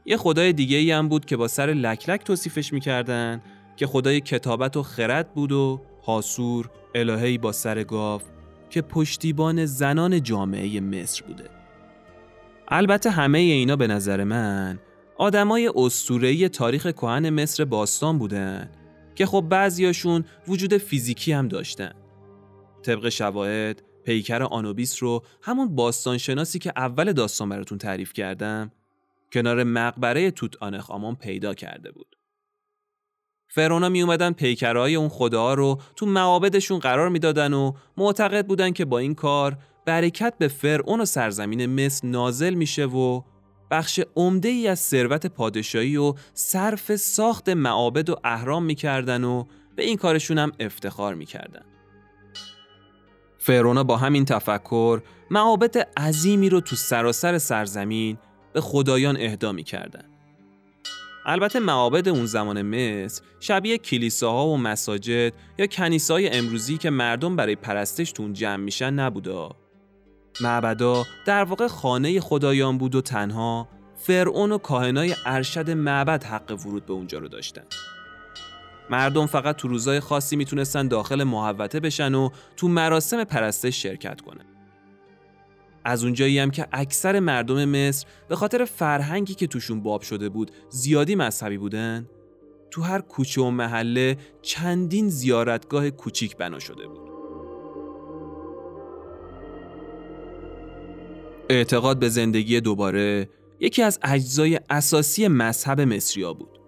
یه خدای دیگه ای هم بود که با سر لکلک توصیفش می‌کردن که خدای کتابت و خرد بود و حاسور الههی با سر گاو که پشتیبان زنان جامعه مصر بوده. البته همه اینا به نظر من آدمای اسطوره‌ای تاریخ کهن مصر باستان بودن که خب بعضیاشون وجود فیزیکی هم داشتن. طبق شواهد پیکر آنوبیس رو همون باستانشناسی که اول داستان براتون تعریف کردم کنار مقبره توت آنخ آمان پیدا کرده بود. فرونا می اومدن پیکرهای اون خداها رو تو معابدشون قرار می‌دادن و معتقد بودن که با این کار برکت به فرعون و سرزمین مصر نازل میشه و بخش عمده ای از ثروت پادشاهی و صرف ساخت معابد و اهرام می‌کردن و به این کارشون هم افتخار می‌کردن. فرونا با همین تفکر معابد عظیمی رو تو سراسر سرزمین به خدایان اهدا می‌کردن. البته معابد اون زمان مصر شبیه کلیساها و مساجد یا کنیسای امروزی که مردم برای پرستش تون جمع میشن نبوده. معبدا در واقع خانه خدایان بود و تنها فرعون و کاهنای ارشد معبد حق ورود به اونجا رو داشتن. مردم فقط تو روزای خاصی می‌تونستن داخل محوطه بشن و تو مراسم پرستش شرکت کنن. از اونجایی هم که اکثر مردم مصر به خاطر فرهنگی که توشون باب شده بود زیادی مذهبی بودن تو هر کوچه و محله چندین زیارتگاه کوچیک بنا شده بود. اعتقاد به زندگی دوباره یکی از اجزای اساسی مذهب مصریا بود.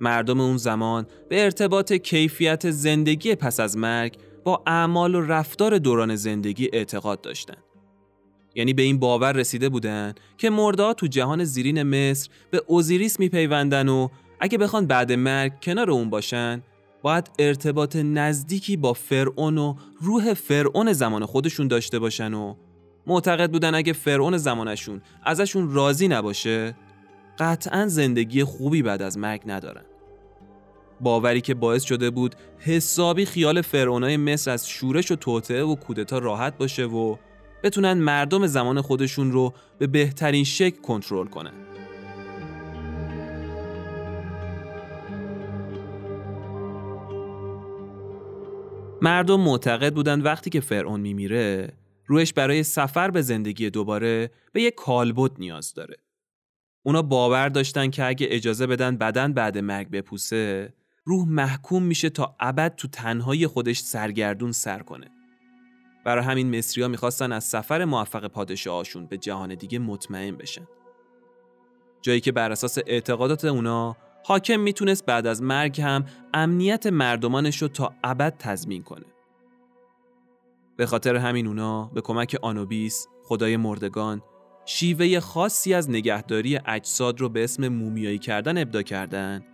مردم اون زمان به ارتباط کیفیت زندگی پس از مرگ با اعمال و رفتار دوران زندگی اعتقاد داشتند یعنی به این باور رسیده بودن که مردا تو جهان زیرین مصر به اوزیریس میپیوندن و اگه بخوان بعد مرگ کنار اون باشن باید ارتباط نزدیکی با فرعون و روح فرعون زمان خودشون داشته باشن و معتقد بودن اگه فرعون زمانشون ازشون راضی نباشه قطعا زندگی خوبی بعد از مرگ ندارن. باوری که باعث شده بود حسابی خیال فرعونای مصر از شورش و توطعه و کودتا راحت باشه و بتونن مردم زمان خودشون رو به بهترین شکل کنترل کنن. مردم معتقد بودن وقتی که فرعون میمیره روش برای سفر به زندگی دوباره به یک کالبد نیاز داره. اونا باور داشتن که اگه اجازه بدن بدن بعد مرگ بپوسه روح محکوم میشه تا ابد تو تنهایی خودش سرگردون سر کنه. برای همین مصریا می‌خواستن از سفر موفق پادشاهاشون به جهان دیگه مطمئن بشن. جایی که بر اساس اعتقادات اونا حاکم می‌تونست بعد از مرگ هم امنیت مردمانش رو تا ابد تضمین کنه. به خاطر همین اونا به کمک آنوبیس، خدای مردگان، شیوه خاصی از نگهداری اجساد رو به اسم مومیایی کردن ابدا کردن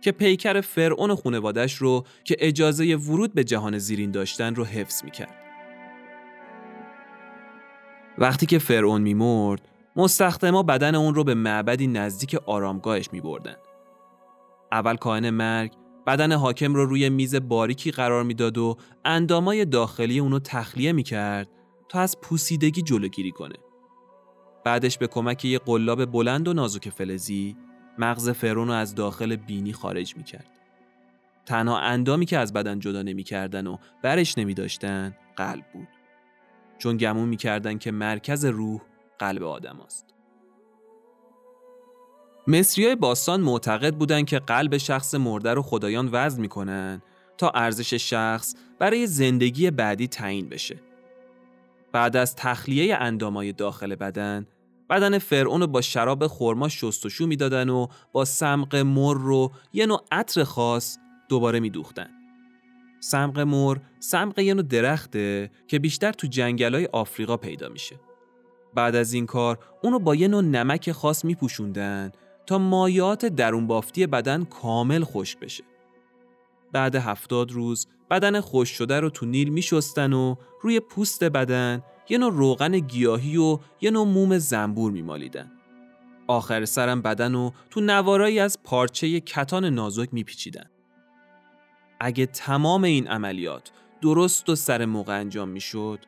که پیکر فرعون خونوادش رو که اجازه ورود به جهان زیرین داشتن رو حفظ می‌کرد. وقتی که فرعون میمرد مستخدما بدن اون رو به معبدی نزدیک آرامگاهش می بردن. اول کاهن مرگ بدن حاکم رو روی میز باریکی قرار می‌داد و اندامای داخلی اونو تخلیه می کرد تا از پوسیدگی جلوگیری کنه. بعدش به کمک یه قلاب بلند و نازک فلزی مغز فرعون رو از داخل بینی خارج می کرد. تنها اندامی که از بدن جدا نمی‌کردن و برش نمی داشتن قلب بود. چون گمون می‌کردن که مرکز روح قلب آدم است. مصریای باستان معتقد بودند که قلب شخص مرده رو خدایان وزن می‌کنن تا ارزش شخص برای زندگی بعدی تعیین بشه. بعد از تخلیه اندامای داخل بدن، بدن فرعون رو با شراب خرما شستشو می‌دادن و با سمق مر رو یه نوع عطر خاص دوباره میدوختن. سمق مر سمق یه نوع درخته که بیشتر تو جنگلای آفریقا پیدا میشه. بعد از این کار اونو با یه نوع نمک خاص میپوشوندن تا مایات درون بافتی بدن کامل خشک بشه. بعد هفتاد روز بدن خوش شده رو تو نیل میشستن و روی پوست بدن یه نوع روغن گیاهی و یه نوع موم زنبور میمالیدن. آخر سرم بدن رو تو نوارایی از پارچه کتان نازک میپیچیدن. اگه تمام این عملیات درست و سر موقع انجام می‌شد،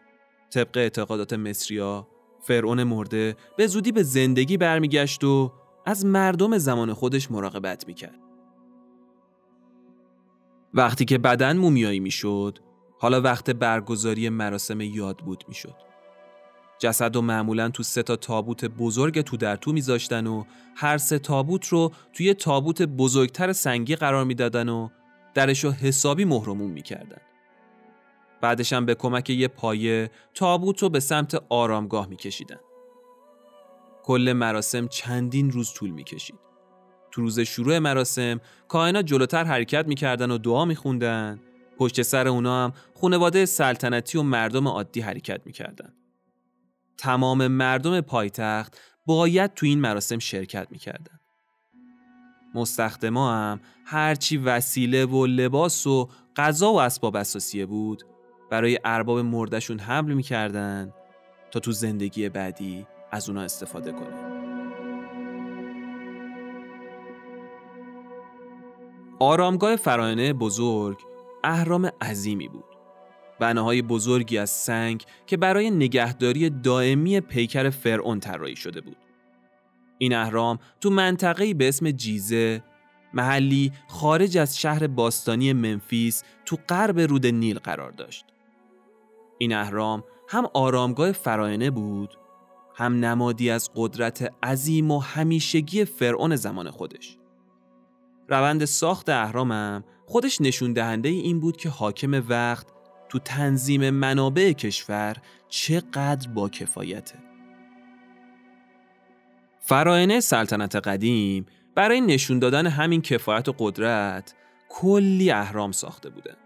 طبق اعتقادات مصریا فرعون مرده به زودی به زندگی برمیگشت و از مردم زمان خودش مراقبت می‌کرد. وقتی که بدن مومیایی می‌شد، حالا وقت برگزاری مراسم یاد بود می‌شد. جسد و معمولا تو سه تا تابوت بزرگ تو در تو میذاشتن و هر سه تابوت رو توی تابوت بزرگتر سنگی قرار می‌دادن و درش رو حسابی مهرموم می‌کردن. بعدش هم به کمک یه پایه تابوت رو به سمت آرامگاه میکشیدن. کل مراسم چندین روز طول می‌کشید. تو روز شروع مراسم کائنات جلوتر حرکت می‌کردن و دعا میخوندن پشت سر اونا هم خانواده سلطنتی و مردم عادی حرکت می‌کردن. تمام مردم پایتخت باید تو این مراسم شرکت می‌کردن. مستخدما هم هرچی وسیله و لباس و غذا و اسباب اساسیه بود. برای ارباب مردشون حمل می‌کردن تا تو زندگی بعدی از اونا استفاده کنه آرامگاه فراینه بزرگ اهرام عظیمی بود. بناهای بزرگی از سنگ که برای نگهداری دائمی پیکر فرعون طراحی شده بود. این اهرام تو منطقه‌ای به اسم جیزه محلی خارج از شهر باستانی منفیس تو غرب رود نیل قرار داشت. این اهرام هم آرامگاه فراینه بود هم نمادی از قدرت عظیم و همیشگی فرعون زمان خودش. روند ساخت اهرامم خودش نشون دهنده این بود که حاکم وقت تو تنظیم منابع کشور چقدر با کفایته. فراینه سلطنت قدیم برای نشون دادن همین کفایت و قدرت کلی اهرام ساخته بوده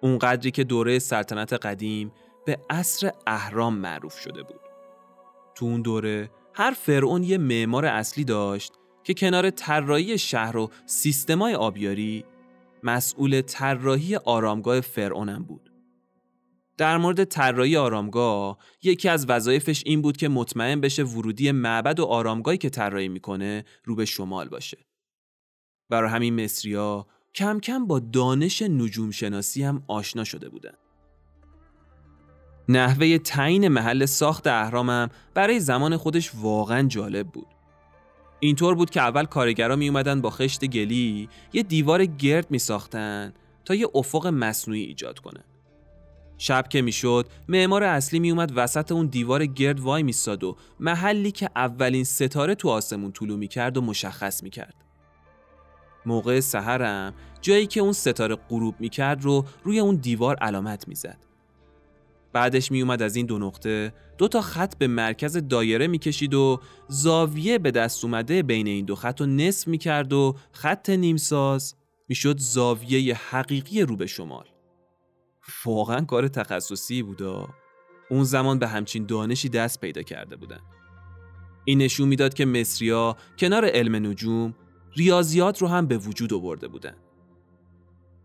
اونقدری که دوره سلطنت قدیم به عصر اهرام معروف شده بود تو اون دوره هر فرعون یه معمار اصلی داشت که کنار طراحی شهر و سیستمای آبیاری مسئول طراحی آرامگاه فرعونم بود. در مورد طراحی آرامگاه یکی از وظایفش این بود که مطمئن بشه ورودی معبد و آرامگاهی که طراحی می‌کنه رو به شمال باشه. برای همین مصریا کم کم با دانش نجوم شناسی هم آشنا شده بودن. نحوه تعیین محل ساخت اهرامم برای زمان خودش واقعا جالب بود. اینطور بود که اول کارگرا می اومدن با خشت گلی یه دیوار گرد می ساختن تا یه افق مصنوعی ایجاد کنن. شب که می‌شد معمار اصلی می اومد وسط اون دیوار گرد وای میستاد و محلی که اولین ستاره تو آسمون طلوع می کرد و مشخص می کرد. موقع سحرم جایی که اون ستاره غروب می کرد رو روی اون دیوار علامت می‌زد. بعدش می اومد از این دو نقطه دو تا خط به مرکز دایره می‌کشید و زاویه به دست اومده بین این دو خط رو نصف می‌کرد و خط نیمساز می‌شد زاویه حقیقی رو به شمال واقعا کار تخصصی بودا اون زمان به همچین دانشی دست پیدا کرده بودن این نشون می‌داد که مصریا کنار علم نجوم ریاضیات رو هم به وجود آورده بودن.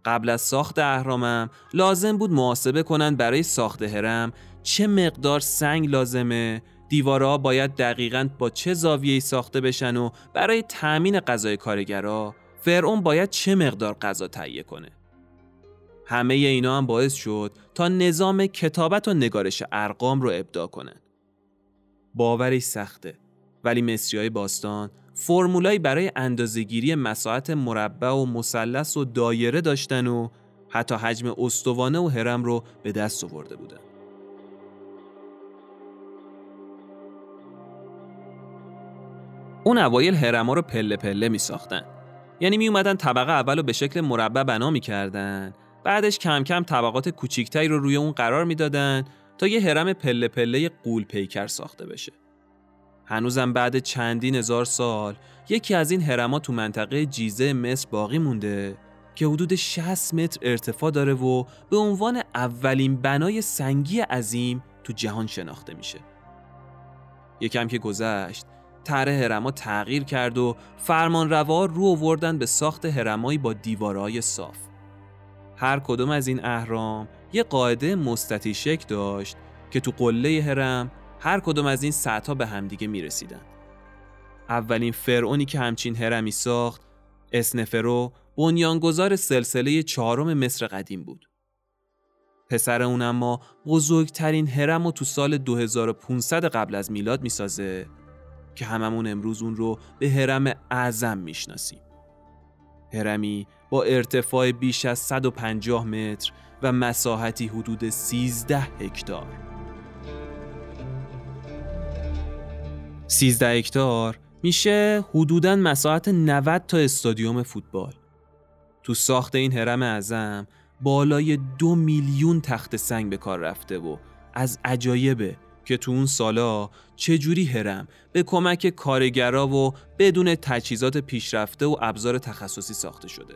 قبل از ساخت اهرامم لازم بود محاسبه کنند برای ساخت هرم چه مقدار سنگ لازمه دیوارها باید دقیقا با چه زاویه‌ای ساخته بشن و برای تأمین غذای کارگرا فرعون باید چه مقدار غذا تهیه کنه همه اینا هم باعث شد تا نظام کتابت و نگارش ارقام رو ابداع کنه. باورش سخته ولی مصریای باستان فرمولایی برای اندازهگیری مساحت مربع و مثلث و دایره داشتن و حتی حجم استوانه و هرم رو به دست آورده بودن. اون اوایل هرما رو پله پله می ساختن. یعنی می اومدن طبقه اول رو به شکل مربع بنا می کردن. بعدش کم کم طبقات کوچیکتری رو روی اون قرار می‌دادن تا یه هرم پله پله قول پیکر ساخته بشه. هنوزم بعد چندین هزار سال یکی از این هرما تو منطقه جیزه مصر باقی مونده که حدود 60 متر ارتفاع داره و به عنوان اولین بنای سنگی عظیم تو جهان شناخته میشه. یکم که گذشت طرح هرما تغییر کرد و فرمان روار رو آوردن به ساخت هرمایی با دیوارهای صاف. هر کدوم از این اهرام یه قاعده مستطیل شکل داشت که تو قله هرم هر کدوم از این سطح به همدیگه می رسیدن. اولین فرعونی که همچین هرمی ساخت اسنفرو بنیانگذار سلسله چهارم مصر قدیم بود. پسر اون اما بزرگترین هرم رو تو سال 2500 قبل از میلاد می‌سازه که هممون امروز اون رو به هرم اعظم می‌شناسیم. هرمی با ارتفاع بیش از 150 متر و مساحتی حدود 13 هکتار. 13 هکتار میشه حدوداً مساحت 90 تا استادیوم فوتبال. تو ساخت این هرم اعظم بالای دو میلیون تخت سنگ به کار رفته و از عجایبه که تو اون سالا چجوری هرم به کمک کارگرا و بدون تجهیزات پیشرفته و ابزار تخصصی ساخته شده.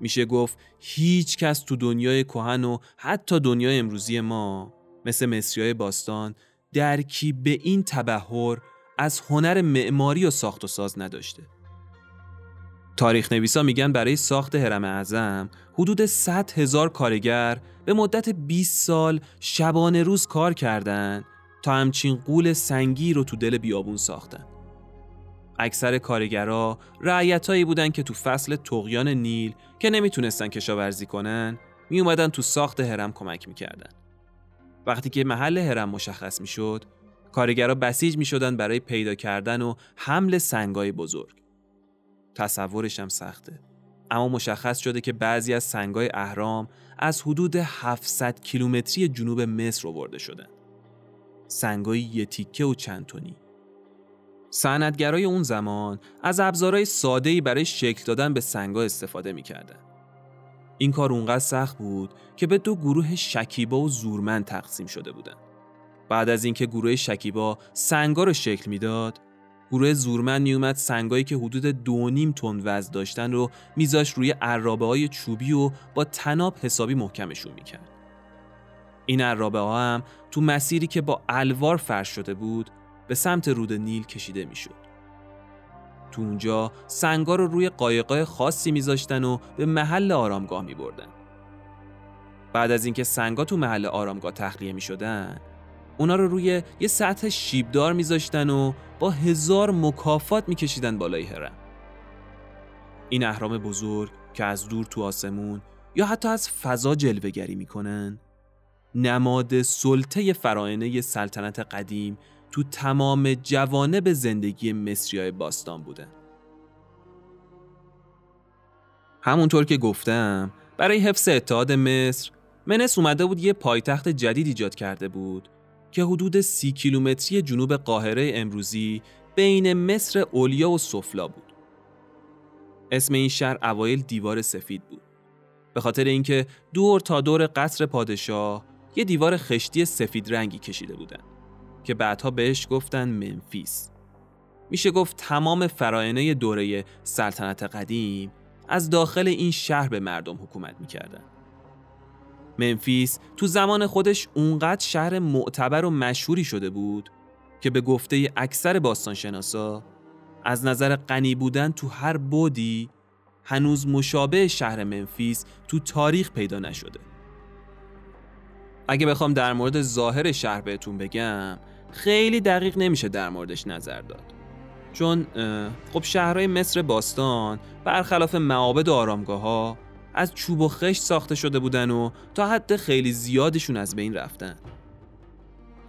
میشه گفت هیچ کس تو دنیای کهن و حتی دنیای امروزی ما مثل مصریای باستان درکی به این تبهر از هنر معماری و ساخت و ساز نداشته. تاریخ نویسا میگن برای ساخت هرم اعظم حدود 100 هزار کارگر به مدت 20 سال شبانه روز کار کردند تا همچین قول سنگی رو تو دل بیابون ساختن. اکثر کارگرا رعیتایی بودن که تو فصل تقیان نیل که نمی‌تونستن کشاورزی کنن می اومدن تو ساخت هرم کمک می‌کردن. وقتی که محل هرم مشخص می‌شد، کارگرا بسیج می‌شدن برای پیدا کردن و حمل سنگای بزرگ. تصورش هم سخته. اما مشخص شده که بعضی از سنگای اهرام از حدود 700 کیلومتری جنوب مصر آورده شدن. سنگای یه تیکه و چند تونی. صنعتگرای اون زمان از ابزارهای ساده‌ای برای شکل دادن به سنگا استفاده می‌کردن. این کار اونقدر سخت بود که به دو گروه شکیبا و زورمن تقسیم شده بودن. بعد از اینکه گروه شکیبا سنگا رو شکل می‌داد، گروه زورمن میومد سنگایی که حدود دو نیم تن وزن داشتن رو میذاش روی عرابه های چوبی و با تناب حسابی محکمشون می‌کرد. این عرابه ها هم تو مسیری که با الوار فرش شده بود به سمت رود نیل کشیده می‌شد. تو اونجا سنگا رو روی قایقای خاصی میذاشتن و به محل آرامگاه میبردن. بعد از اینکه سنگا تو محل آرامگاه تخلیه می‌شدن، اونا رو روی یه سطح شیبدار میذاشتن و هزار مکافات میکشیدن بالای هرم. این اهرام بزرگ که از دور تو آسمون یا حتی از فضا جلوهگری می‌کنن نماد سلطه فرائنه سلطنت قدیم تو تمام جوانب زندگی مصریای باستان بودن. همونطور که گفتم برای حفظ اتحاد مصر منس اومده بود یه پایتخت جدید ایجاد کرده بود که حدود سی کیلومتری جنوب قاهره امروزی بین مصر اولیا و سفلا بود. اسم این شهر اوایل دیوار سفید بود. به خاطر اینکه دور تا دور قصر پادشاه یه دیوار خشتی سفید رنگی کشیده بودن که بعدها بهش گفتن منفیس. میشه گفت تمام فراینه دوره سلطنت قدیم از داخل این شهر به مردم حکومت می‌کردن. منفیس تو زمان خودش اونقدر شهر معتبر و مشهوری شده بود که به گفته اکثر باستانشناسا از نظر غنی بودن تو هر بودی هنوز مشابه شهر منفیس تو تاریخ پیدا نشده. اگه بخوام در مورد ظاهر شهر بهتون بگم خیلی دقیق نمیشه در موردش نظر داد. چون خب شهرهای مصر باستان برخلاف معابد و آرامگاه ها از چوب و خشت ساخته شده بودن و تا حد خیلی زیادشون از بین رفتن.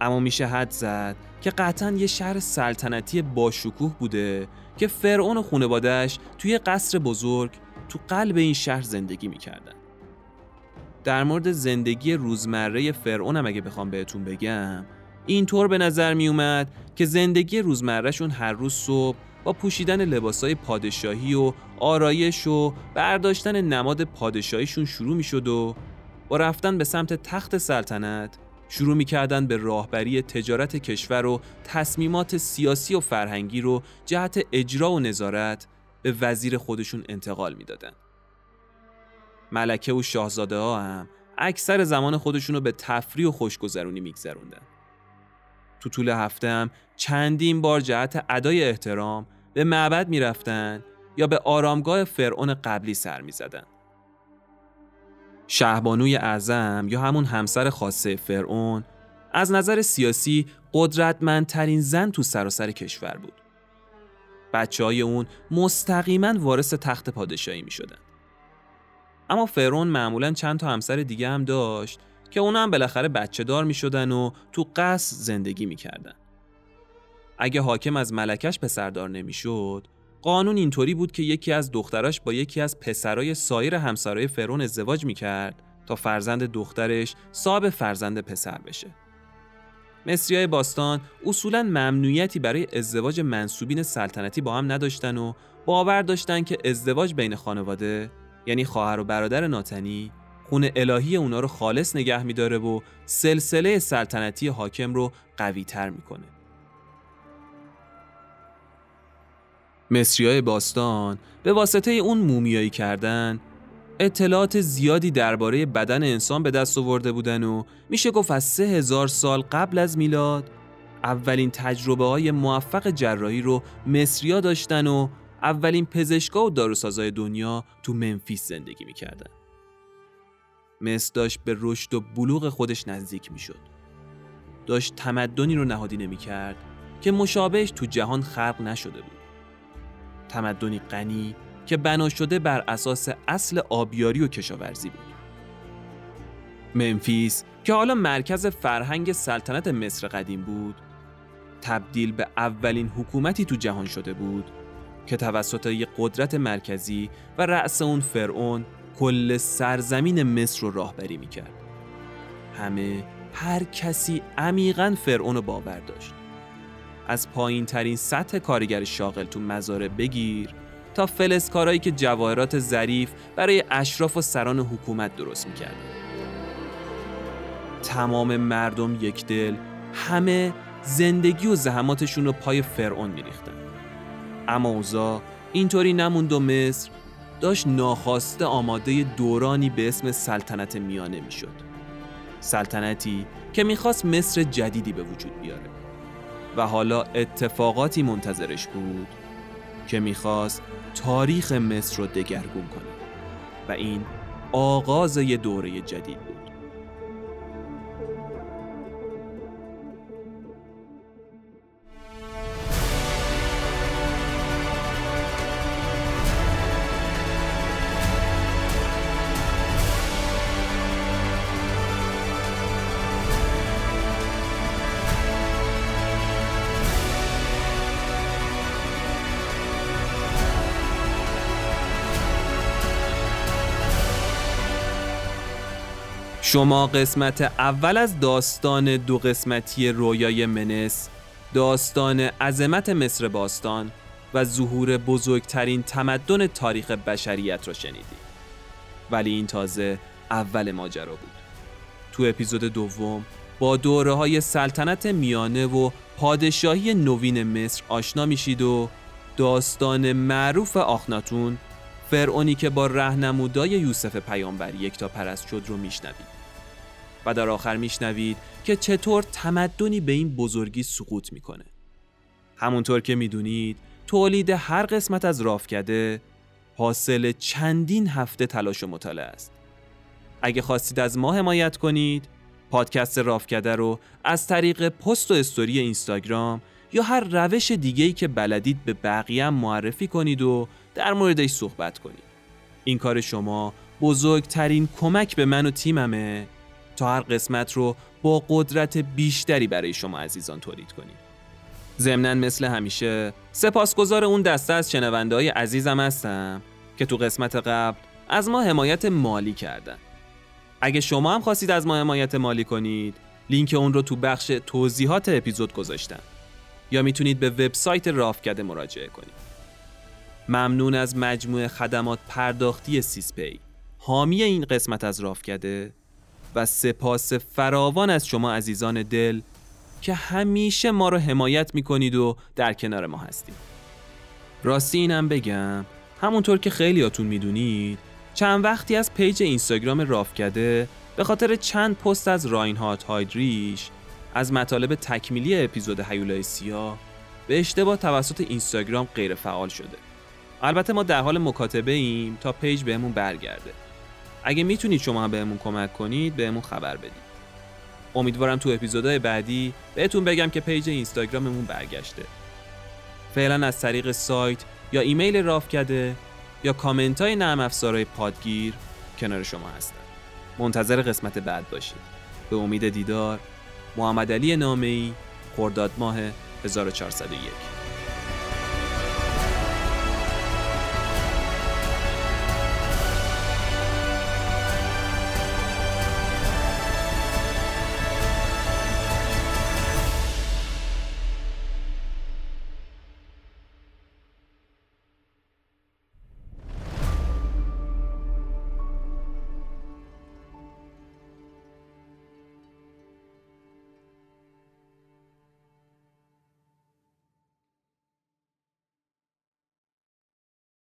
اما میشه حد زد که قطعا یه شهر سلطنتی با شکوه بوده که فرعون و خانوادهش توی قصر بزرگ تو قلب این شهر زندگی می‌کردن. در مورد زندگی روزمره فرعون هم اگه بخوام بهتون بگم اینطور به نظر می اومد که زندگی روزمرهشون هر روز صبح با پوشیدن لباسای پادشاهی و آرایش و برداشتن نماد پادشاهیشون شروع می شد و با رفتن به سمت تخت سلطنت شروع می‌کردن به راهبری تجارت کشور و تصمیمات سیاسی و فرهنگی رو جهت اجرا و نظارت به وزیر خودشون انتقال می‌دادن. ملکه و شاهزاده ها هم اکثر زمان خودشون رو به تفریح و خوشگذرونی میگذروندن. تو طول هفته هم چندین بار جهت ادای احترام به معبد می‌رفتن یا به آرامگاه فرعون قبلی سر می‌زدن. شهبانوی اعظم یا همون همسر خاصه فرعون از نظر سیاسی قدرتمندترین زن تو سراسر کشور بود. بچه های اون مستقیما وارث تخت پادشاهی می شدن. اما فرعون معمولا چند تا همسر دیگه هم داشت که اونا هم بالاخره بچه دار می شدن و تو قصر زندگی می کردن. اگه حاکم از ملکش پسردار نمی شد قانون اینطوری بود که یکی از دختراش با یکی از پسرای سایر همسرای فرعون ازدواج می‌کرد تا فرزند دخترش صاحب فرزند پسر بشه. مصریای باستان اصولا ممنوعیتی برای ازدواج منصوبین سلطنتی با هم نداشتن و باور داشتن که ازدواج بین خانواده یعنی خواهر و برادر ناتنی خون الهی اونا رو خالص نگه میداره و سلسله سلطنتی حاکم رو قوی تر می‌کنه. مصریای باستان به واسطه اون مومیایی کردن اطلاعات زیادی درباره بدن انسان به دست آورده بودن و میشه گفت از سه هزار سال قبل از میلاد اولین تجربه های موفق جراحی رو مصریا داشتن و اولین پزشکا و داروسازای دنیا تو منفیس زندگی می‌کردن. مصر داشت به رشد و بلوغ خودش نزدیک می‌شد. داشت تمدنی رو نهادینه می‌کرد که مشابهش تو جهان خلق نشده بود. تمدنی غنی که بنا شده بر اساس اصل آبیاری و کشاورزی بود. منفیس که حالا مرکز فرهنگ سلطنت مصر قدیم بود، تبدیل به اولین حکومتی تو جهان شده بود که توسط یک قدرت مرکزی و رأس اون فرعون کل سرزمین مصر رو راهبری می‌کرد. همه هر کسی عمیقا فرعون رو باور داشت. از پایین ترین سطح کارگر شاغل تو مزاره بگیر تا فلسکارایی که جواهرات ظریف برای اشراف و سران حکومت درست می‌کردن تمام مردم یک دل همه زندگی و زحماتشون رو پای فرعون میریختن. اما اوزا اینطوری نموند و مصر داشت ناخواسته آماده دورانی به اسم سلطنت میانه می‌شد. سلطنتی که می‌خواست مصر جدیدی به وجود بیاره. و حالا اتفاقاتی منتظرش بود که می‌خواست تاریخ مصر رو دگرگون کنه. و این آغاز یه دوره جدید بود. شما قسمت اول از داستان دو قسمتی رویای منس داستان عظمت مصر باستان و ظهور بزرگترین تمدن تاریخ بشریت را شنیدید. ولی این تازه اول ماجرا بود. تو اپیزود دوم با دوره های سلطنت میانه و پادشاهی نوین مصر آشنا میشید و داستان معروف آخناتون فرعونی که با رهنمودای یوسف پیامبر یکتا پرست شد رو میشنوید. و در آخر میشنوید که چطور تمدنی به این بزرگی سقوط می‌کنه. همونطور که می‌دونید تولید هر قسمت از رافکده حاصل چندین هفته تلاش و مطالعه است. اگه خواستید از ما حمایت کنید پادکست رافکده رو از طریق پست و استوری اینستاگرام یا هر روش دیگه‌ای که بلدید به بقیه هم معرفی کنید و در موردش صحبت کنید. این کار شما بزرگترین کمک به من و تیممه تا هر قسمت رو با قدرت بیشتری برای شما عزیزان تولید کنیم. ضمنا مثل همیشه سپاسگزار اون دسته از شنونده های عزیزم هستم که تو قسمت قبل از ما حمایت مالی کردن. اگه شما هم خواستید از ما حمایت مالی کنید لینک اون رو تو بخش توضیحات اپیزود گذاشتم یا می‌تونید به وبسایت رافکده مراجعه کنید. ممنون از مجموعه خدمات پرداختی سیسپی حامی این قسمت از رافکده و سپاس فراوان از شما عزیزان دل که همیشه ما رو حمایت می‌کنید و در کنار ما هستید. راستی اینم بگم همونطور که خیلیاتون می‌دونید چند وقتی از page اینستاگرام رافکده به خاطر چند پست از راینهارد هایدریش از مطالب تکمیلی اپیزود هیولای سیاه به اشتباه توسط اینستاگرام غیر فعال شده. البته ما در حال مکاتبه ایم تا page بهمون برگرده. اگه می‌تونید شما بهمون کمک کنید بهمون خبر بدید. امیدوارم تو اپیزودهای بعدی بهتون بگم که page اینستاگراممون برگشته. فعلا از طریق سایت یا ایمیل رافکده یا کامنت های نرم افزارهای پادگیر کنار شما هستم. منتظر قسمت بعد باشید. به امید دیدار محمد علی نامه‌ای خرداد ماه 1401